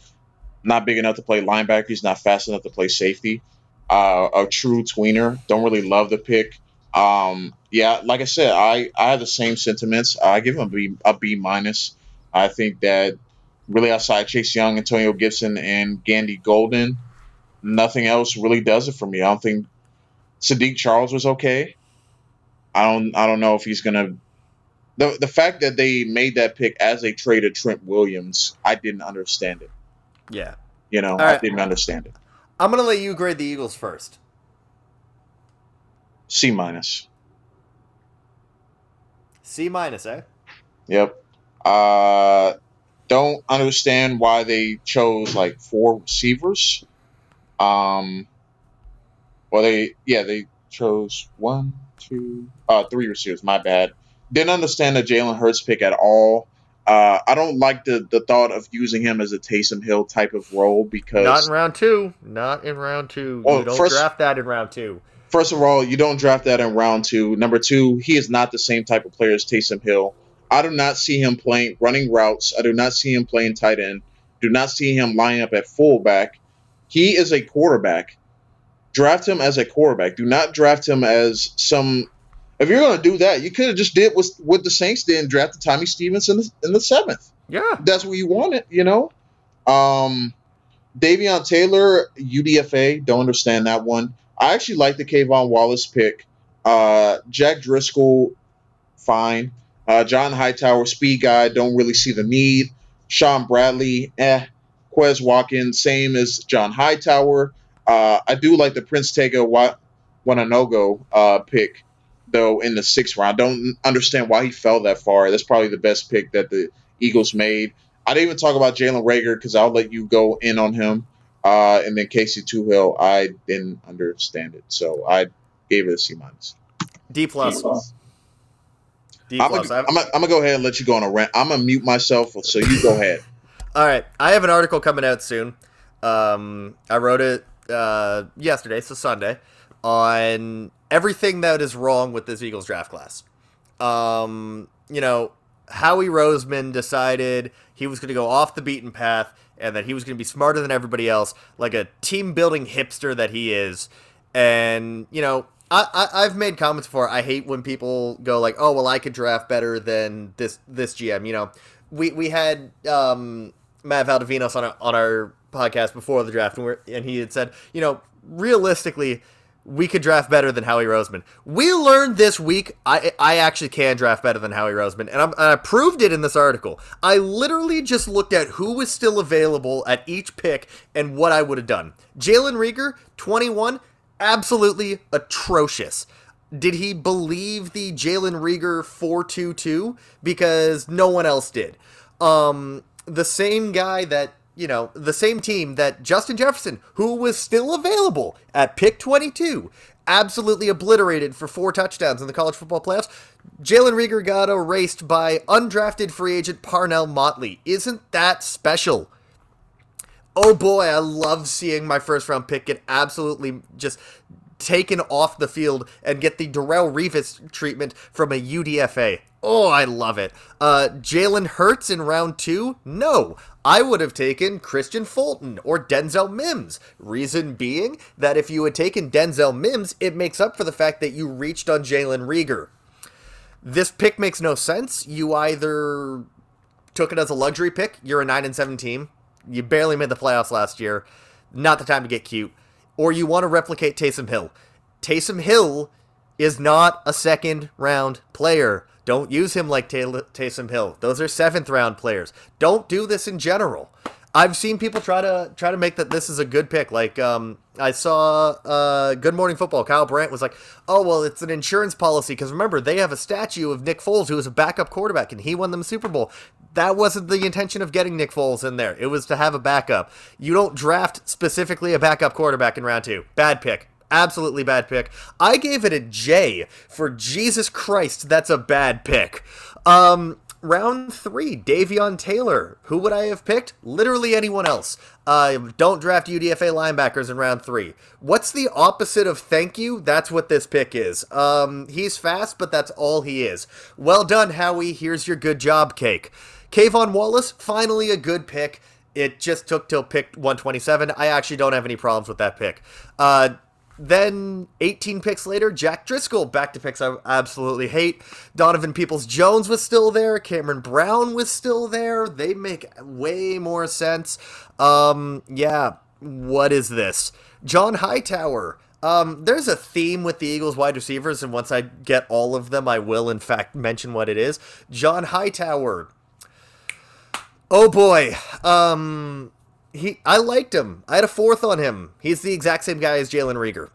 S2: not big enough to play linebacker. He's not fast enough to play safety. Uh, a true tweener. Don't really love the pick. Um, yeah, like I said, I, I have the same sentiments. I give him a B, a B minus. I think that really outside Chase Young, Antonio Gibson, and Gandy Golden, nothing else really does it for me. I don't think Saahdiq Charles was okay. I don't I don't know if he's gonna the the fact that they made that pick as they traded Trent Williams, I didn't understand it.
S1: Yeah.
S2: You know,
S1: All
S2: I didn't understand it.
S1: I'm gonna let you grade the Eagles first.
S2: C minus.
S1: C minus, eh?
S2: Yep. Uh don't understand why they chose like four receivers. Um well they yeah, they chose one, two, uh three receivers, my bad. Didn't understand the Jalen Hurts pick at all. Uh, I don't like the the thought of using him as a Taysom Hill type of role because
S1: not in round two. Not in round two. Well, you don't first, draft that in round two.
S2: First of all, you don't draft that in round two. Number two, he is not the same type of player as Taysom Hill. I do not see him playing running routes. I do not see him playing tight end. Do not see him lining up at fullback. He is a quarterback. Draft him as a quarterback. Do not draft him as some. If you're going to do that, you could have just did what, what the Saints did and drafted Tommy Stevens in the, in the seventh.
S1: Yeah,
S2: that's what you wanted. You know, um, Davion Taylor, UDFA. Don't understand that one. I actually like the K'Von Wallace pick. Uh, Jack Driscoll, fine. Uh, John Hightower, speed guy. Don't really see the need. Shaun Bradley, eh. Quez Watkins, same as John Hightower. Uh, I do like the Prince Tega Wa- Wanogho uh, pick, though, in the sixth round. I don't understand why he fell that far. That's probably the best pick that the Eagles made. I didn't even talk about Jalen Reagor because I'll let you go in on him. Uh, and then Casey Toohill, I didn't understand it, so I gave it a C minus.
S1: D plus. D plus.
S2: I'm gonna go ahead and let you go on a rant. I'm gonna mute myself, so you go ahead.
S1: All right, I have an article coming out soon. Um, I wrote it uh, yesterday, so Sunday, on everything that is wrong with this Eagles draft class. Um, you know, Howie Roseman decided he was going to go off the beaten path and that he was going to be smarter than everybody else, like a team building hipster that he is. And, you know, I, I have made comments before. I hate when people go like, "Oh, well, I could draft better than this this GM." You know, we we had um, Matt Valdovinos on on our podcast before the draft, and, and he had said, you know, realistically, we could draft better than Howie Roseman. We learned this week I I actually can draft better than Howie Roseman, and, and, i proved it in this article. I literally just looked at who was still available at each pick and what I would have done. Jalen Reagor, 21, absolutely atrocious. Did he believe the Jalen Reagor 422? Because no one else did. Um, the same guy that, you know, the same team that Justin Jefferson, who was still available at pick 22, absolutely obliterated for four touchdowns in the college football playoffs. Jalen Reagor got erased by undrafted free agent Parnell Motley. Isn't that special? oh boy, I love seeing my first round pick get absolutely just taken off the field and get the Darrelle Revis treatment from a UDFA. Oh, I love it. Uh, Jalen Hurts in round two? No. I would have taken Kristian Fulton or Denzel Mims. Reason being that if you had taken Denzel Mims, it makes up for the fact that you reached on Jalen Reagor. This pick makes no sense. You either took it as a luxury pick, you're a 9 and 7 team, you barely made the playoffs last year. Not the time to get cute. Or you want to replicate Taysom Hill. Taysom Hill is not a second round player. Don't use him like Tay- Taysom Hill. Those are seventh round players. Don't do this in general. I've seen people try to try to make that this is a good pick. Like um, I saw uh, Good Morning Football. Kyle Brandt was like, "Oh well, it's an insurance policy because remember they have a statue of Nick Foles who was a backup quarterback and he won them Super Bowl. That wasn't the intention of getting Nick Foles in there. It was to have a backup. You don't draft specifically a backup quarterback in round two. Bad pick. Absolutely bad pick. I gave it a J for Jesus Christ. That's a bad pick. Um, round three, Davion Taylor. Who would I have picked? Literally anyone else. Uh, don't draft UDFA linebackers in round three. What's the opposite of thank you? That's what this pick is. Um, he's fast, but that's all he is. Well done, Howie. Here's your good job cake. K'Von Wallace, finally a good pick. It just took till pick 127. I actually don't have any problems with that pick. Uh, then 18 picks later, Jack Driscoll back to picks I absolutely hate. Donovan Peoples Jones was still there. Cameron Brown was still there. They make way more sense. Um, yeah, what is this? John Hightower. Um, there's a theme with the Eagles wide receivers, and once I get all of them, I will in fact mention what it is. John Hightower. Oh boy. Um, he I liked him. I had a fourth on him. He's the exact same guy as Jalen Reagor.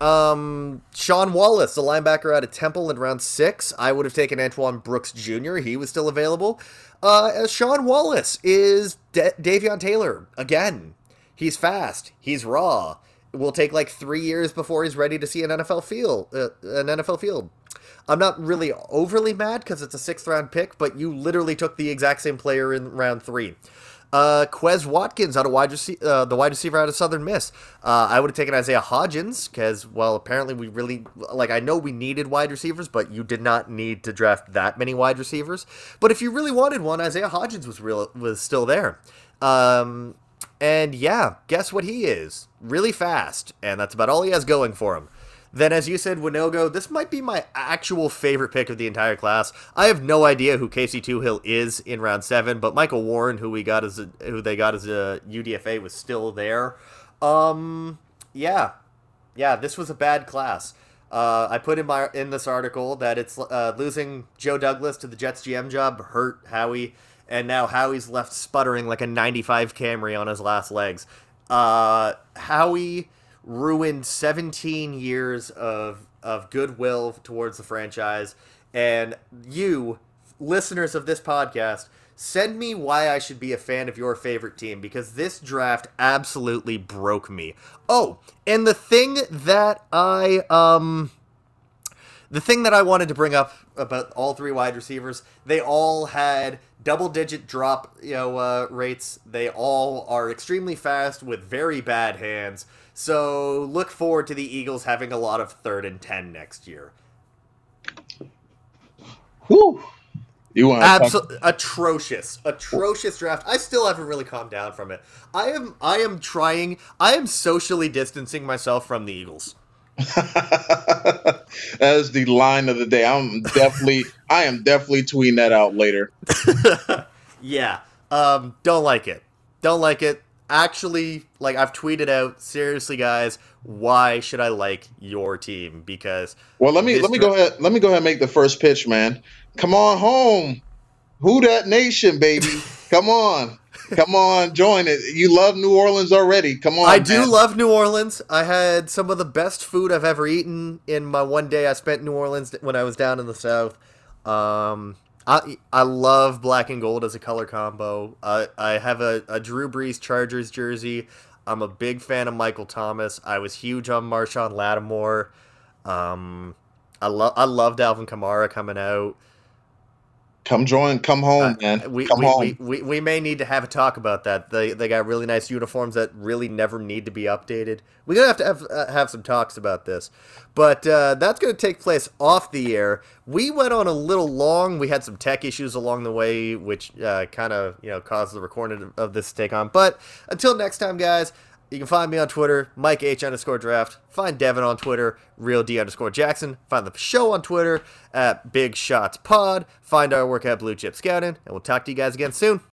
S1: Um, Sean Wallace, the linebacker out of Temple in round six. I would have taken Antoine Brooks Jr. He was still available. Uh, Sean Wallace is De- Davion Taylor again. He's fast. He's raw. It will take like three years before he's ready to see an NFL field. Uh, an NFL field. I'm not really overly mad because it's a sixth round pick, but you literally took the exact same player in round three. Uh, Quez Watkins out of wide rece- uh, the wide receiver out of Southern Miss. Uh, I would have taken Isaiah Hodgins because, well, apparently we really like. I know we needed wide receivers, but you did not need to draft that many wide receivers. But if you really wanted one, Isaiah Hodgins was real was still there. Um, and yeah, guess what he is? Really fast, and that's about all he has going for him. Then, as you said, Wanogho, this might be my actual favorite pick of the entire class. I have no idea who Casey Toohill is in round seven, but Michael Warren, who we got as a, who they got as a UDFA, was still there. Um, yeah, yeah, this was a bad class. Uh, I put in my in this article that it's uh, losing Joe Douglas to the Jets GM job hurt Howie, and now Howie's left sputtering like a 95 Camry on his last legs. Uh, Howie ruined 17 years of of goodwill towards the franchise and you listeners of this podcast send me why I should be a fan of your favorite team because this draft absolutely broke me. Oh, and the thing that I um the thing that I wanted to bring up about all three wide receivers, they all had double digit drop, you know, uh, rates. They all are extremely fast with very bad hands. So look forward to the Eagles having a lot of third and ten next year.
S2: Whew. You want
S1: Absolutely atrocious, atrocious draft. I still haven't really calmed down from it. I am, I am trying. I am socially distancing myself from the Eagles.
S2: that is the line of the day. I'm definitely, I am definitely tweeting that out later.
S1: yeah, um, don't like it. Don't like it actually like I've tweeted out seriously guys why should I like your team? Because
S2: well let me let me go ahead let me go ahead and make the first pitch man. Come on home. Who that nation baby? Come on. Come on join it. You love New Orleans already. Come on
S1: I man. do love New Orleans. I had some of the best food I've ever eaten in my one day I spent in New Orleans when I was down in the south. Um I I love black and gold as a color combo. I I have a, a Drew Brees Chargers jersey. I'm a big fan of Michael Thomas. I was huge on Marshon Lattimore. Um, I love I loved Alvin Kamara coming out.
S2: Come join, come home, uh, man.
S1: We,
S2: come
S1: we,
S2: home.
S1: We, we, we may need to have a talk about that. They they got really nice uniforms that really never need to be updated. We're gonna have to have uh, have some talks about this, but uh, that's gonna take place off the air. We went on a little long. We had some tech issues along the way, which uh, kind of you know caused the recording of this to take on. But until next time, guys. You can find me on Twitter, Mike H underscore draft. Find Devin on Twitter, Real D underscore Jackson. Find the show on Twitter at Big Shots Pod. Find our work at Blue Chip Scouting, and we'll talk to you guys again soon.